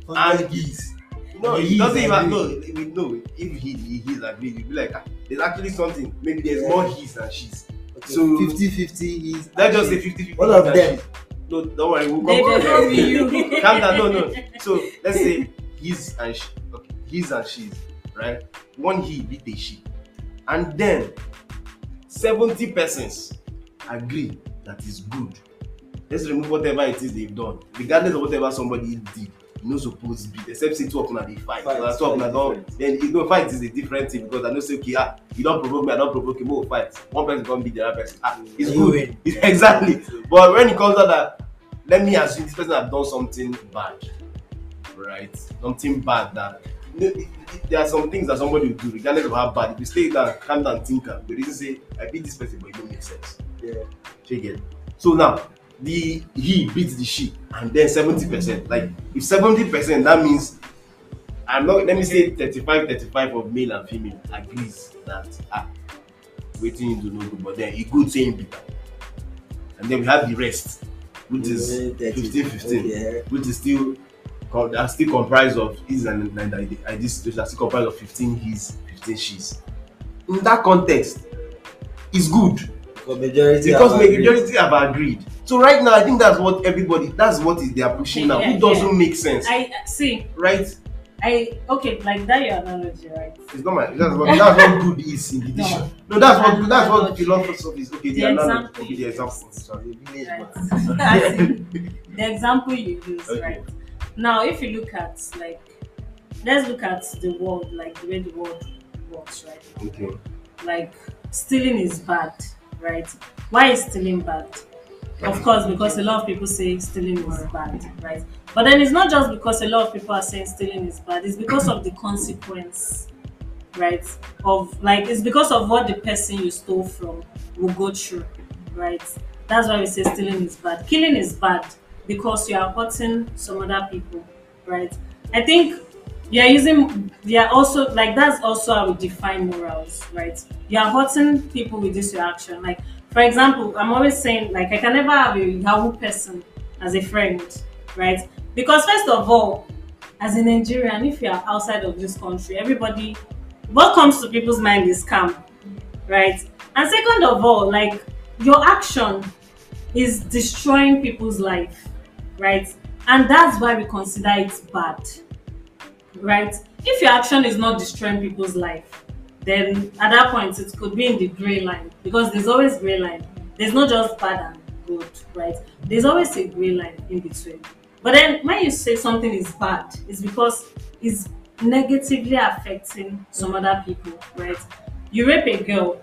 Hundred geese.
No,
The
it
he's
doesn't even
agree.
no. We know if he he he's agreed, you'll be like, ah, there's actually something. Maybe there's
Yeah.
more he's than she's.
Okay,
So-
50-50 is
Let's just say 50 50.
All of them.
No, don't worry, we'll
They
come
be you.
Calm down, no, no. So let's say he's and she, okay, he's and she's, right? One he beat a she, and then 70 persons agree that is good. Let's remove whatever it is they've done, regardless of whatever somebody did. You know, supposed to be, except say two of them they fight.
Fight,
Now, two of don't.
different.
Then you know, fight is a different thing because I know say okay, ah, you don't provoke me, I don't provoke you, we'll fight. One person can beat the other person. Ah, it's good. exactly. But when it comes out that, let me assume this person has done something bad, right? Something bad that you know, there are some things that somebody will do, regardless of how bad. If you stay down, calm down, think, am, the reason say I beat this person, but it don't make sense.
Yeah.
So now the he beats the she, and then seventy percent. Like if seventy percent, that means I'm not. Let me say 35, 35 of male and female agrees that ah, waiting you to know good, but then he good saying am. and then we have the rest, which is
Yeah,
15, 15,
Yeah.
which is still are still comprised of his and and and and this situation are still comprised of fifteen his, fifteen she's. In that context, it's good
For majority.
because
have agreed.
majority have agreed. So right now, I think that's what everybody, that's what is they are pushing now.
Yeah,
It doesn't
yeah.
make sense,
I see.
right?
I okay, like that your analogy, right?
It's not my. That's what, that's what good is in the
No.
No, that's what that's what
Analogy.
philosophy is. Okay, the,
The
analogy.
example
Okay, the
you
example. Sorry.
Uh, the village
Right. The example you use,
Okay.
right? Now, if you look at like, let's look at the world, like the way the world works, right? now.
Okay.
Like stealing is bad, right? Why is stealing bad? Of course, because a lot of people say stealing is bad, right? But then it's not just because a lot of people are saying stealing is bad, it's because of the consequence, right? Of like, it's because of what the person you stole from will go through, right? That's why we say stealing is bad. Killing is bad because you are hurting some other people, right? I think you are using, they are also, like, that's also how we define morals, right? You are hurting people with this your action. Like, for example, I'm always saying, like, I can never have a Yahoo person as a friend, right? Because, first of all, as a Nigerian, if you are outside of this country, everybody, what comes to people's mind is scam, right? And second of all, like your action is destroying people's life, right? And that's why we consider it bad, right? If your action is not destroying people's life, then at that point it could be in the gray line because there's always gray line. There's not just bad and good, right? There's always a gray line in between. But then when you say something is bad, it's because it's negatively affecting some other people, right? You rape a girl,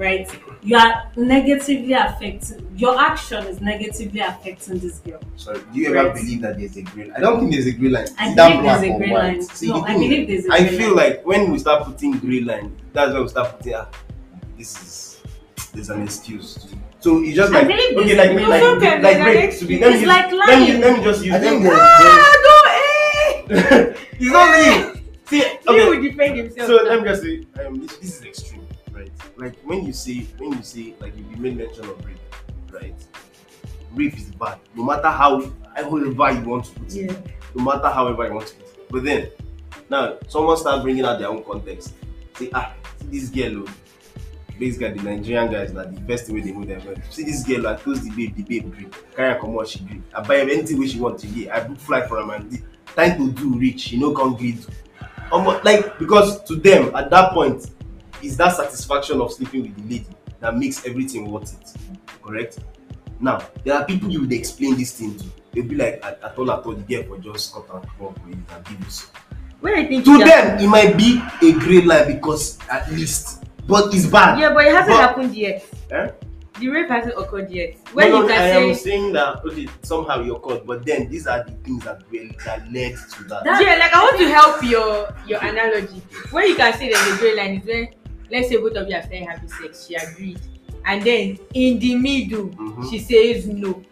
right? You are negatively affecting your action is negatively affecting this girl.
Sorry, do you ever
Right.
believe that there's a green line?
I don't think there's a green line.
I
It's
believe there's a
or
grey
white.
line.
See,
no, I believe there's a
I
grey
feel
line.
like when we start putting green line, that's when we start putting ah, this is there's an excuse. So it's just like
believe
okay, like
a green
like,
line.
like,
Sometimes there's
break to be. Let me
It's
use-
like
let me let me just use.
I think
let me-
there's,
Ah, no, eh!
it's not me. See,
He
okay.
will defend himself.
So
now.
let me just say, um, this, this is extreme, right? Like when you say, when you say, like you made mention of rape, right? Rape is bad, no matter how, however you want to put it, no matter however you want to put it. But then, now someone start bringing out their own context. Say, ah, see this girl, oh, basically the Nigerian guys, that the best way they know them. well. See this girl, I close the babe, the babe gree, carry her come out, she gree. I buy her anything wey she want to get. I book flight for her and the time to do reach, she no come gree do. Omo, like because to them at that point is that satisfaction of sleeping with the lady that makes everything worth it correct now there are people you would explain this thing to they'll be like at, at all at all the girl for just cut and come with it and give you some
I think
to them it might be a grey line because at least but it's bad
Yeah, but it hasn't
But-
happened yet.
Eh?
The rape hasn't occurred yet. When
no,
you
no,
can
I am saying that okay somehow you're caught but then these are the things that were that led to that,
That-
yeah, like I want to help your your analogy. When you can say there's a gray line is when let's say both of you are starting having sex, she agreed, and then in the middle
Mhm.
she says no,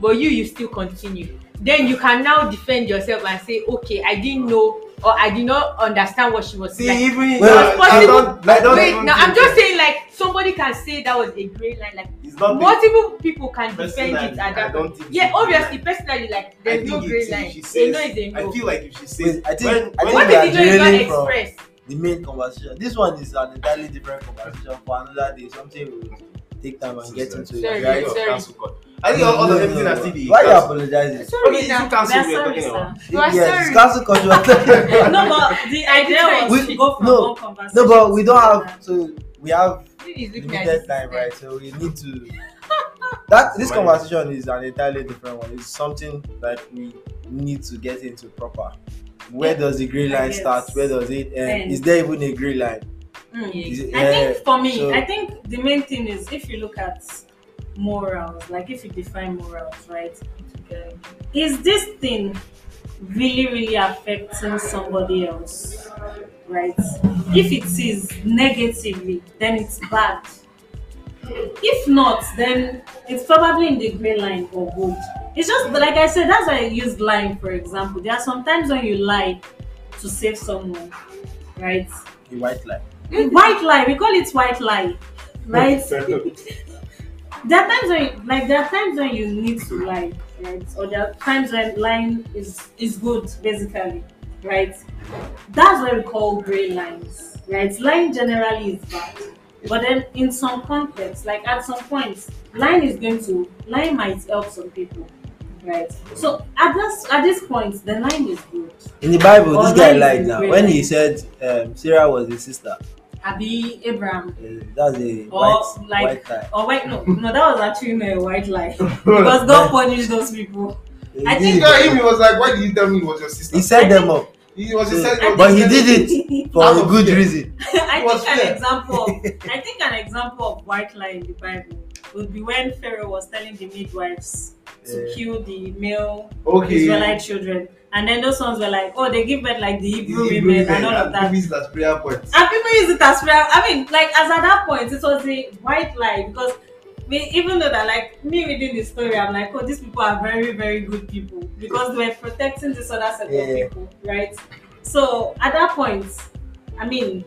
but you you still continue. Then you can now defend yourself and say, okay, I didn't know or I did not understand what she was
see
like.
even
Well,
I, I
possible-
don't I don't
Wait,
even
now I'm just saying like somebody can say that was a gray line, like
it's not the-
multiple people can defend it at
I
that
don't think
yeah
it's a grey
obviously personally like there's no
think
gray line
if she
a
says-
no is a no
I feel like if she says
Wait, I think-
when,
I
when
think
what
we
if
are
the no is not
derailing from-
expressed
the main conversation. This one is an entirely different conversation for another day. Something we'll take time and get into.
Sorry,
it.
Right,
Right?
sorry.
cancel court. I think all, all
No,
of everything
no,
I see the
Why you apologizing?
sorry
Okay, is
now.
it cancel
We are sorry,
talking
sir.
about?
You are
yes,
sorry.
cancel culture.
no, but the idea was
We-
to go from
no,
one conversation.
no, but we don't have to. We have
This is looking at
limited time, right? So we need to. That this conversation is an entirely different one. It's something that we need to get into proper. Where does the green line start? Where does it end?
End.
Is there even a green line?
Mm.
It-
I think for me,
so-
I think the main thing is if you look at morals, like if you define morals, right? Is this thing really, really affecting somebody else? Right? If it is negatively, then it's bad. If not, then it's probably in the grey line or good. It's just like I said, that's why I use lying, for example. There are sometimes when you lie to save someone, right?
The white line.
Mm, white lie we call it white lie right there are times when you, like there are times when you need to lie right or there are times when lying is is good basically right that's what we call gray lines right lying generally is bad but then in some context like at some point line is going to line might help some people right so at this at this point the line is good
In the Bible,
Or
this guy lied now. When he said um, Sarah was his sister,
abi Abraham
uh, that's a
Or
white,
like-
white lie.
Oh wait, no, no, that was actually not a white lie because God punished those people. I think-
did
Yeah,
it.
him, he was like, why did you tell me it was your sister?
he set them up,
He was
So-
he said,
but he
think-
did it for a good
fear.
reason.
I
It was
think an
fair.
example. Of, I think an example of white lie in the Bible would be when Pharaoh was telling the midwives to
Yeah.
kill the male
okay.
Israelite children, and then those ones were like, "Oh, they give birth like the
He's
Hebrew
Hebrew
women and
men,
all of
and
that."
movies as prayer points.
And people use it as prayer. I mean, like as at that point, it was a white lie because me, even though that like me reading the story, I'm like, oh, these people are very, very good people because they were protecting this other set
Yeah.
of people, right? So at that point, I mean,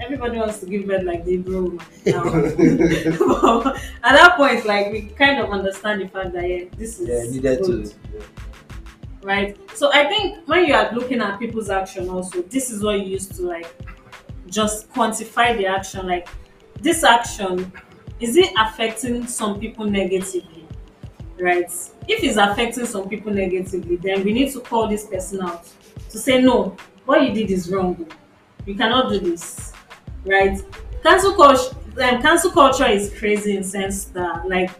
everybody wants to give birth like the Hebrew woman now. But at that point, like we kind of understand the fact that yeah, this is
Yeah, needed
good.
to.
right? So I think when you are looking at people's action, also this is what you used to like just quantify the action. Like this action, is it affecting some people negatively, right? If it's affecting some people negatively, then we need to call this person out to say no, what you did is wrong. You cannot do this, right? Cancel culture, um, cancel culture is crazy in sense that like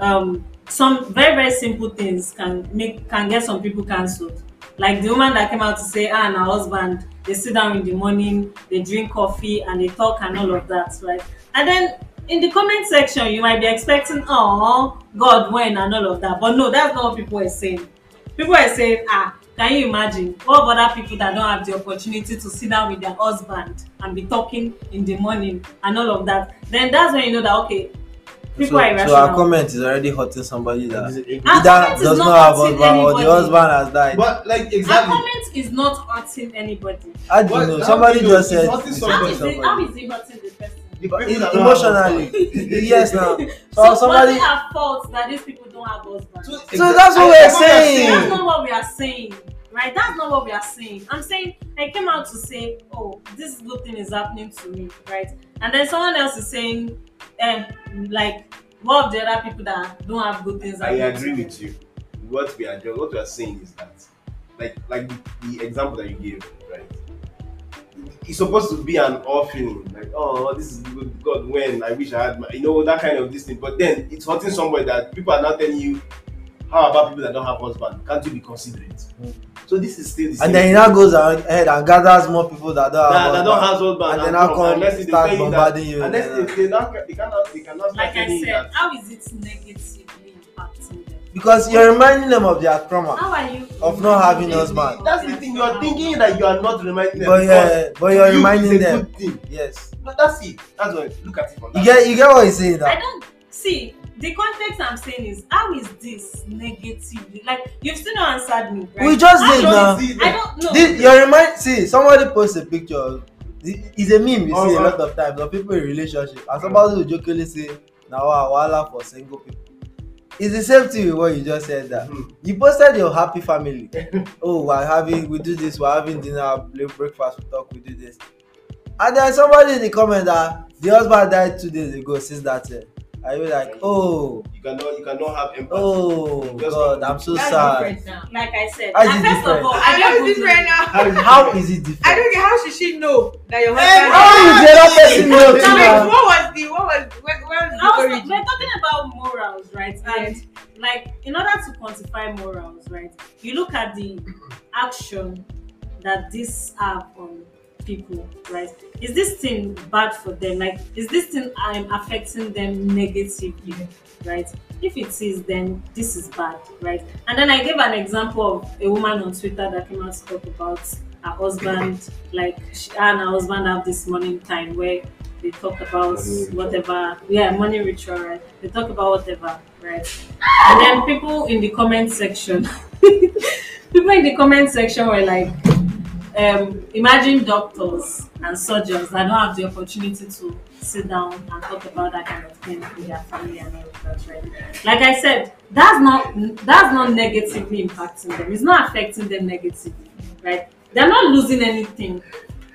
um some very very simple things can make can get some people cancelled like the woman that came out to say ah and her husband they sit down in the morning they drink coffee and they talk and all of that right and then in the comment section you might be expecting oh god when and all of that but no that's not what people are saying people are saying ah can you imagine what of other people that don't have the opportunity to sit down with their husband and be talking in the morning and all of that then that's when you know that okay people
so,
are
so our comment is already hurting somebody that
it-
Our
either does
not
not have
hurting
husband or the husband has died.
But like exactly,
Our
exactly.
comment is not hurting anybody.
I don't
What-
know. Somebody
do you know
just said
hurting
it's
somebody?
How is it? How it hurting the person?
The people
It-
that don't have
emotionally, yes. Now, so,
So
somebody.
was it our fault that these people don't have husbands?
So,
So that's what we're
I-
saying.
That's not what we are saying, right? That's not what we are saying. I'm saying I came out to say, oh, this good thing is happening to me, right? And then someone else is saying, eh, like, what of the other people that don't have good things?
I
happening to
agree with you. What we are doing, what we are saying is that, like, like the, the example that you gave, right? It's supposed to be an feeling, like, oh, this is good. God, when I wish I had, my, you know, that kind of this thing. But then it's hurting somebody that people are now telling you, how about people that don't have husband? Can't you be considerate? So this is still the same.
And then he now goes ahead and gathers more people that don't
that,
have
that don't
husband.
have husband
And then now
come, unless they
start bombarding
that,
you.
unless
Yeah.
they, they, not, they cannot they cannot
Like I said,
that
how is it them?
Because you're reminding them of their trauma.
How are you
Of not having
a
husband.
that's the thing you are thinking that you are not reminding them
But yeah, but you're
you
reminding
is a
them.
good thing
Yes.
but that's it that's what look at it from that
You get you get what he's saying
I
now.
don't see the context I'm saying is how is this negatively? Like you've still not answered me, right?
We just
I
did
don't-
now.
see
I don't know.
This, you remind see somebody post a picture. of- It's a meme you see a lot of times of people in relationship and somebody will jokingly say na wa wahala for single people. It's the same thing with what you just said that.
Hmm.
You posted your happy family. oh, we're having we do this, we're having dinner, play breakfast, we talk, we do this. And then somebody in the comment that the husband died two days ago since that year. Are you like, oh,
you cannot you cannot have empathy
oh
Just
God, I'm so
That's
sad.
different now.
like I said,
How is
and
it
first
different?
of all,
I
I
know
don't
this right now.
How is it different?
I don't get how should she know that your
Hey,
husband.
How is the other person know
No,
too
wait, what was the what was where, where was the
I was,
origin?
we're talking about morals, right? And like, in order to quantify morals, right, you look at the action that this have on people, right? Is this thing bad for them? Like, is this thing I'm affecting them negatively, right? If it is, then this is bad, right? And then I gave an example of a woman on Twitter that came out to talk about her husband, like she and her husband have this morning time where they talk about whatever, yeah, money ritual, right? They talk about whatever, right? And then people in the comment section, people in the comment section were like, um, imagine doctors and surgeons that don't have the opportunity to sit down and talk about that kind of thing with their family and all of that, right? Like I said, that's not that's not negatively impacting them. It's not affecting them negatively, right? They're not losing anything,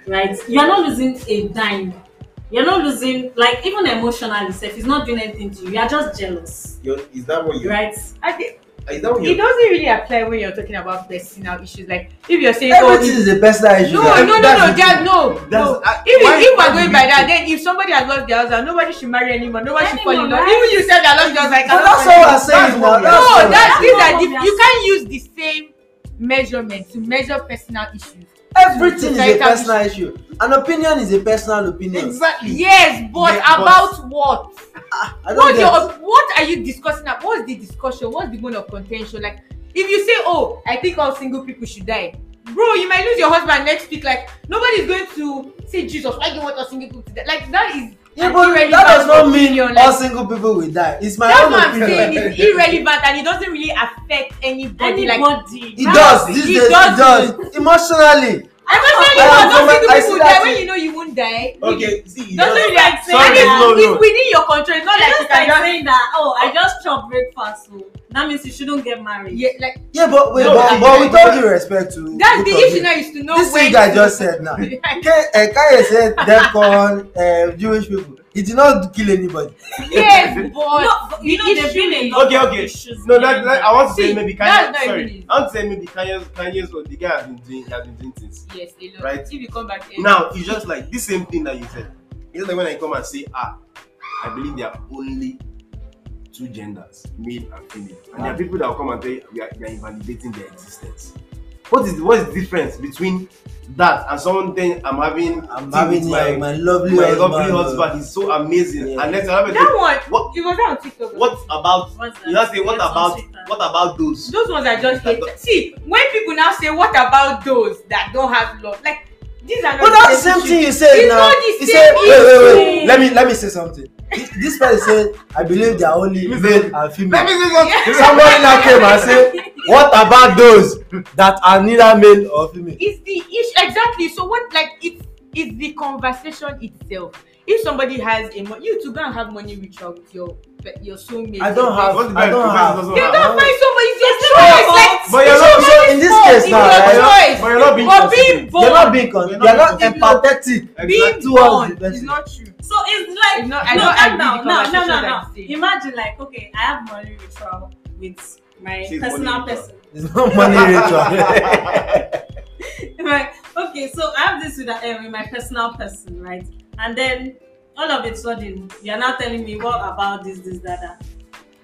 right? You're not losing a dime. You're not losing like even emotionally, self. It's not doing anything to you. You're just jealous,
You're, is that what you're
right?
I think
is that what
it
you
doesn't really apply when you're talking about personal issues. Like if you're saying, oh,
Everything is a personal issue.
no,
guys.
no, no, no,
the
no,
That's-
no.
I-
If,
why-
if we're going by
you
that, then if somebody has lost their husband, nobody should marry anyone. Nobody should fall in love. Even you said that lost your husband.
But that's
fall in
what
love.
we're saying
That's
now.
what
That's
No,
what we're
that's
That's
these
not
are
what
diff-
we are
you can't use the same measurement to measure personal issues.
Everything is a personal issue. An opinion is a personal opinion.
exactly
Yes, but
Yeah, but-
about what?
I don't
What
get.
your what are you discussing? ab- What's the discussion? What's the bone of contention? Like, if you say, "Oh, I think all single people should die," bro, you might lose your husband next week. Like, nobody's going to say, "Jesus, why do you want all single people to die?" Like, that is
But
irrelevant
that does not mean all
like-
single people will die. It's my
That's
own
what I'm saying. It's irrelevant and it doesn't really affect anybody. Like,
Anybody.
It
That-
does.
it
These days, it does. Emotionally. am
those
from-
single
I
people
see
die
that
when you know you won't die.
okay see
Doesn't really affect.
Sorry,
and it's, within your control. It's not like you
like
can just
saying that, oh, I just chop breakfast, so that means you shouldn't get married.
Yeah, like
Yeah, but wait,
No,
but,
I-
but
I-
with all due respect to
that's the issue now is to know
This
when.
thing I just said now. K- uh, Kanye said DEFCON, uh, Jewish people. He did not kill anybody.
yes, but
No, but you know,
the
there's been a lot
Okay, okay.
issues
No, that, that, I want to say maybe Kanye. Sorry,
even.
I want to say maybe Kanye's Kanye's what the guy has been doing. Has been doing things.
Yes, a lot.
Right.
If you come back eh,
Now it's just like this same thing that you said. It's like when I come and say, ah, I believe there are only two genders, male and female, and there are people that will come and say we are, we are invalidating their existence. What is what is the difference between that and someone saying I'm having
I'm having my,
my,
my lovely
my
husband.
lovely
uh,
husband. He's so amazing.
Yeah.
And next another
that
person,
one,
what
it was on TikTok.
what about
What's that?
you not say what about what about those?
Those ones are just hate. See, when people now say, "What about those that don't have love?" Like these are not.
But that's the same
issue.
thing you said
It's
now.
not the same
said, wait, wait, wait. Let me let me say something. This- This person said, I believe they are only male
say-
and female.
say.
Somebody now came and said, What about those that are neither male or female?
It's the issue exactly. So what? Like it's it's the conversation itself. If somebody has a mo- you to go and have money ritual with your your soulmate.
I don't have.
What's
I don't have.
You don't find somebody. It's your choice.
But you're not-
your
so in this case
It's
now, right?
But you're not being
But being born,
They're not being
You're
they're not
not
empathetic.
being
towards
born is not true.
So it's like
It's not- I
no,
don't
calm
agree
down.
with
No, no, no, no. Imagine like okay, I have money ritual with my
She's
personal person.
It's not money ritual.
right. Okay, so I have this with, uh, with my personal person, right? And then all of a sudden, you're now telling me what about this, this, that, that.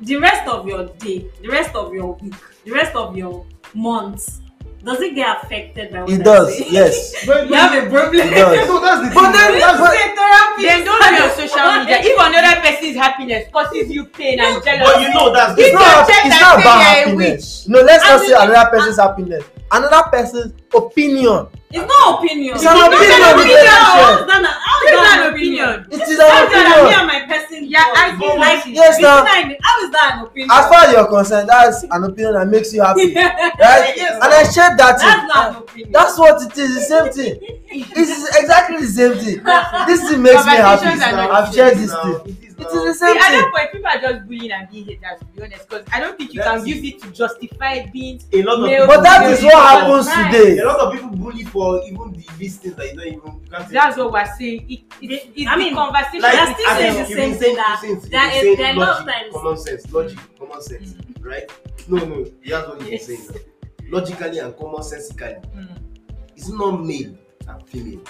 The rest of your day, the rest of your week, the rest of your months, does it get affected by what
it
I
does,
say?
yes.
But-
You have a problem.
It does.
No, that's the
But
thing.
then-
You
That's-
therapy.
Then don't be on social media. If another person's happiness causes you pain and
But
jealousy,
you know that's
It's
you
not, it's not about happiness. No, let's not say
you-
another person's happiness. Another person's opinion.
It's not opinion.
It's an opinion
an opinion.
emotion.
How is that is
it's an opinion.
It is an
is that me
opinion.
and my person?
Yeah? I feel
like
Yes, now.
I- How is that an opinion?
As far as you're concerned, that's an opinion that makes you happy. Right?
Yes,
And I shared that
That's
thing.
not an opinion.
That's what it is, the same thing. It's exactly the same thing. This thing makes me happy. I've shared this thing.
It is
the
See,
same
at
thing.
that point, people are just bullying and being haters, to be honest. Because I don't think you
That's
can use it to justify being.
a lot of people
But that is what happens
Right.
today.
a lot of people bully for even the these things that you don't even you can't say.
That's what we're saying. It, it, it's
I
the
mean,
conversation.
like
They're still saying
in,
the same thing that
saying
is- there are
logic,
times-
common sense logic common sense right no no that's what you're saying logically and common sensically
Mm.
it's not male and female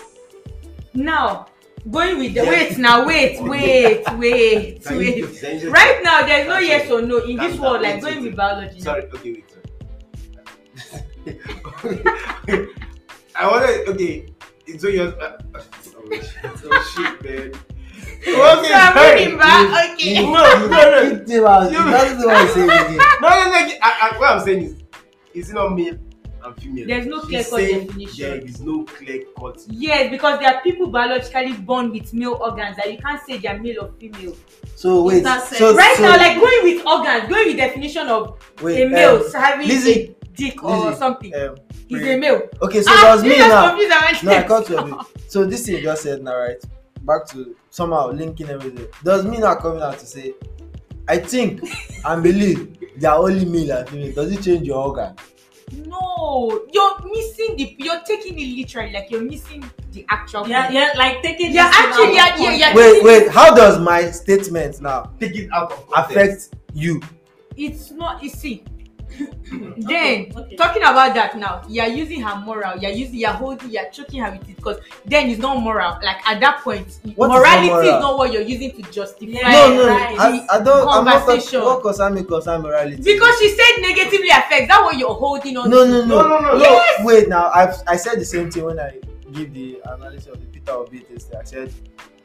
Now, going with the wait now, wait, wait, wait, wait. Right now, there's no
That's
yes or no in this world, like going with biology. now.
sorry okay wait sorry I wanted okay it's so you're uh, oh shit oh man okay
So I'm back. Okay.
no no no.
That's the one saying again.
No, no, no. I, I, what I'm saying is, is it not male and female?
There's no clear-cut
saying
definition.
There is no clear cut.
Yes, because there are people biologically born with male organs that you can't say they're male or female.
So wait.
that
So,
right
so,
now, like going with organs, going with definition of
wait,
a male
um,
having
Lizzie,
a dick or
Lizzie,
something.
um,
He's a male.
Okay, so
ah,
does
you
me now.
confused and went
No, I
next.
cut you. So this thing you just said now, right? Back to somehow linking everything. Does me not coming out to say, I think and believe they are only male and female. Does it change your organ?
No, you're missing the. You're taking it literally, like you're missing the actual.
Yeah,
point.
yeah, like taking.
Yeah, actually, yeah, yeah,
context.
Wait, wait. How does my statement now
Take it out of context.
affect you?
It's not. You see. Then
okay.
talking about that now, you're using her moral. You're using. You're holding. You're choking her with it because then it's not moral. Like at that point,
What is
morality
not
is
moral?
not what you're using to justify.
Yeah,
no, no.
right.
I, I don't. I'm not talking. What concern me concern morality?
Because she said negatively affects. That's what you're holding on.
no,
to.
no, no,
No, no, no.
Yes.
Wait, now I've I said the same thing when I give the analysis of the Peter Obi test. I said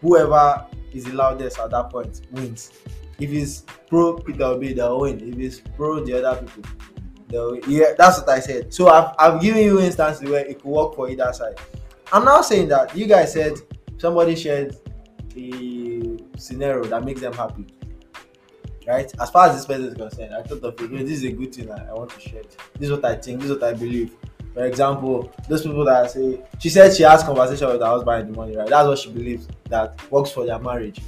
whoever is the loudest at that point wins. If it's pro Peter Obi, they'll win. If it's pro the other people, they'll win. Yeah, that's what I said. So I've I've given you instances where it could work for either side. I'm now saying that you guys said somebody shared a scenario that makes them happy. Right? As far as this person is concerned, I thought of it, "Hey, this is a good thing I, I want to share. This is what I think, this is what I believe. For example, those people that say she said she has conversation with her husband in the morning, right? That's what she believes that works for their marriage.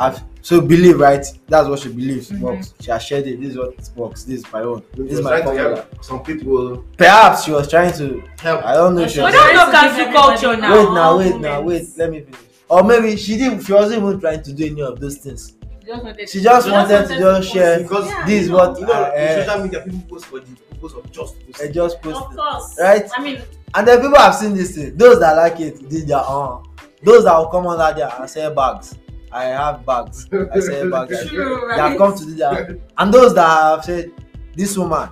Actually.
I've so believe right. That's what she believes
Mhm.
works. She has shared it. This is what works. This is my own. This is my formula.
some people
Perhaps she was trying to.
help.
I don't know. if She
She
was
But that's not
trying to
cancel culture now.
wait now, wait now, wait. Let me finish. Or maybe she didn't. She wasn't even trying to do any of those things.
She just wanted
She just
She
wanted
just
to just share.
Because
Yeah,
This is what
you know,
uh,
in social media, people post for the purpose of just posting.
I just
Of
posted.
course.
Right?
I mean,
And then people have seen this thing. Those that like it did their own. Those that will come under there and sell bags. I have bags. I sell bags.
True,
They have
right?
come to do that. And those that have said, this woman,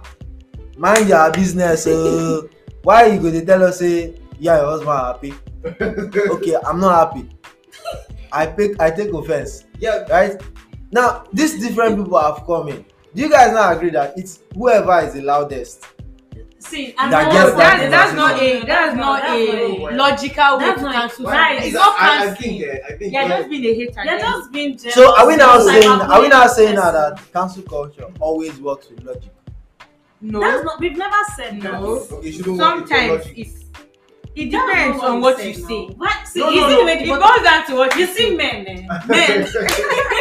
mind your business. Uh, why you go to tell us say, yeah, your husband happy? Okay, I'm not happy. I pick I take offense.
Yeah,
Right? Now, these different people have come in. Do you guys not agree that it's whoever is the loudest?
See,
That
and
That's,
that
that's not a
That's not- that's
a
not
a-
logical way to cancel.
right. It's
I,
not
I, I
canceling.
think, uh, I think.
Yeah,
uh,
just being a hater. Then.
just being jealous.
So are we now saying are we now saying now that cancel culture always works with logic?
no.
That's not. We've never said that.
No.
okay,
Sometimes it's it depends on what you
say. What? See,
No, no, no.
It goes down to what
You see men, eh? Men.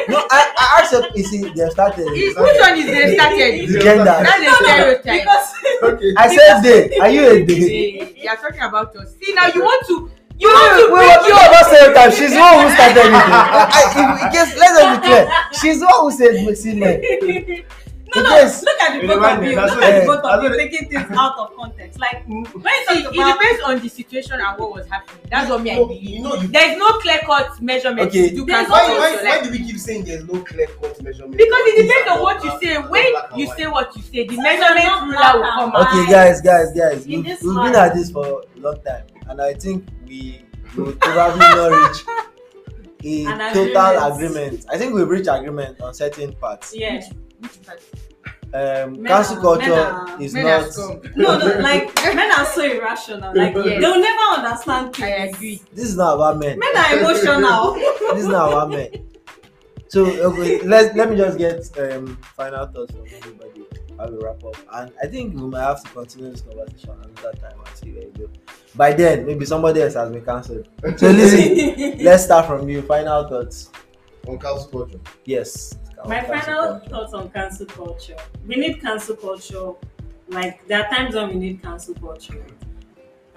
No, I, I accept. You see, they started.
Which one is they started?
The gender.
That's a stereotype.
because
okay.
I said they. Are you a they?
They- You are talking about us. See now, you want to you want to
wait, wait,
your
wait, about stereotype. She's the one who started it. I, in case, let's just be clear. She's the one who said we see men.
No, no.
case-
Look at the
You
both of
me,
you. Look at the both of you taking things out of context. Like mm. when you
See,
talk
it depends on the situation and what was happening. That's what me I believe.
you know, you,
There is no clear cut measurement
Okay.
to do
There's
why, why,
culture.
why do we keep saying there's no clear cut measurement?
because it depends on what you say. When you say what you say, the measurement ruler will come out.
Okay, guys, guys, guys. We've, we've been at this for a long time, and I think we will probably not reach a
An
total
agreement.
agreement. I think we've reached agreement on certain parts.
yeah.
Which part?
Um,
Men
cancel
are-
culture
are-
is
Men are
not.
scum.
No, no. Like men are so irrational. Like
Yes.
they'll never understand Things.
I agree.
This is not about men.
Men are emotional.
this is not about men. So okay, let let me just get um, final thoughts from everybody. I will wrap up, and I think we might have to continue this conversation another time I see where it goes. By then, maybe somebody else has been cancelled. So listen, let's start from you. Final thoughts.
on cancel culture.
Yes.
My final
culture.
thoughts on cancel culture. We need cancel culture. Like there are times when we need cancel culture,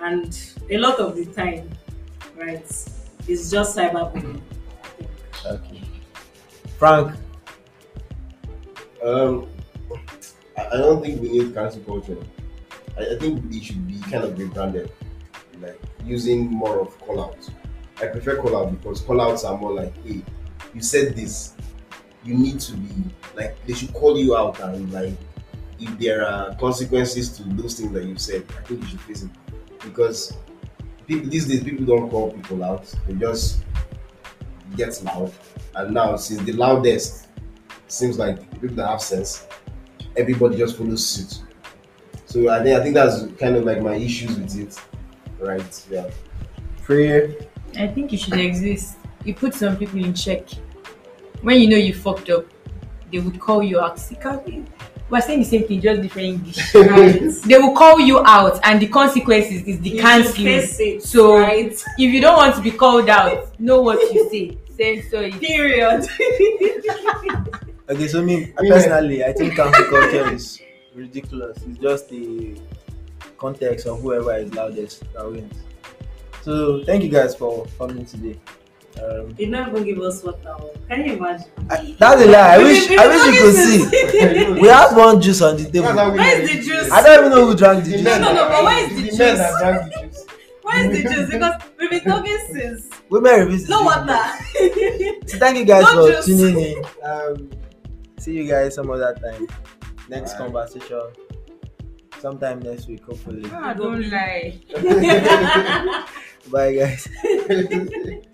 and a lot of the time, right, it's just cyberbullying.
Okay. Frank.
Um, I, I don't think we need cancel culture. I, I think it should be kind of rebranded, like using more of call outs. I prefer call out because call outs are more like, hey, you said this, you need to be like they should call you out and like if there are consequences to those things that you said, I think you should face it because people these days people don't call people out; they just get loud. And now, since the loudest seems like people that have sense, everybody just follows suit. So I think I think that's kind of like my issues with it, right? Yeah.
Prayer.
I think it should exist. You put some people in check. When you know you fucked up, they would call you out. See, can't we- We're saying the same thing, just different English.
Right.
they will call you out, and the consequences is the
You should
canceling. So
right?
if you don't want to be called out, know what you say. Censor it.
Period.
Okay, so me
I mean,
personally, I think cancel culture is ridiculous. It's just the context of whoever is loudest that wins. So thank you guys for coming today. Um,
you don't even give us water. Can you imagine?
I, that's a lie. I wish I wish you could see. We had one juice on the
That's how
table.
we
Where
make
is the juice?
I don't even know who drank the
The
juice.
men
No, no,
that
but where
drank-
is the
men
juice?
that drank the juice.
Where is the juice? Because we've been talking since.
Women revisit.
No
the
water.
So thank you guys
No
for
juice.
tuning in. Um, see you guys some other time. Next
Bye.
conversation. Sometime next week, hopefully.
Ah, don't lie.
Bye guys.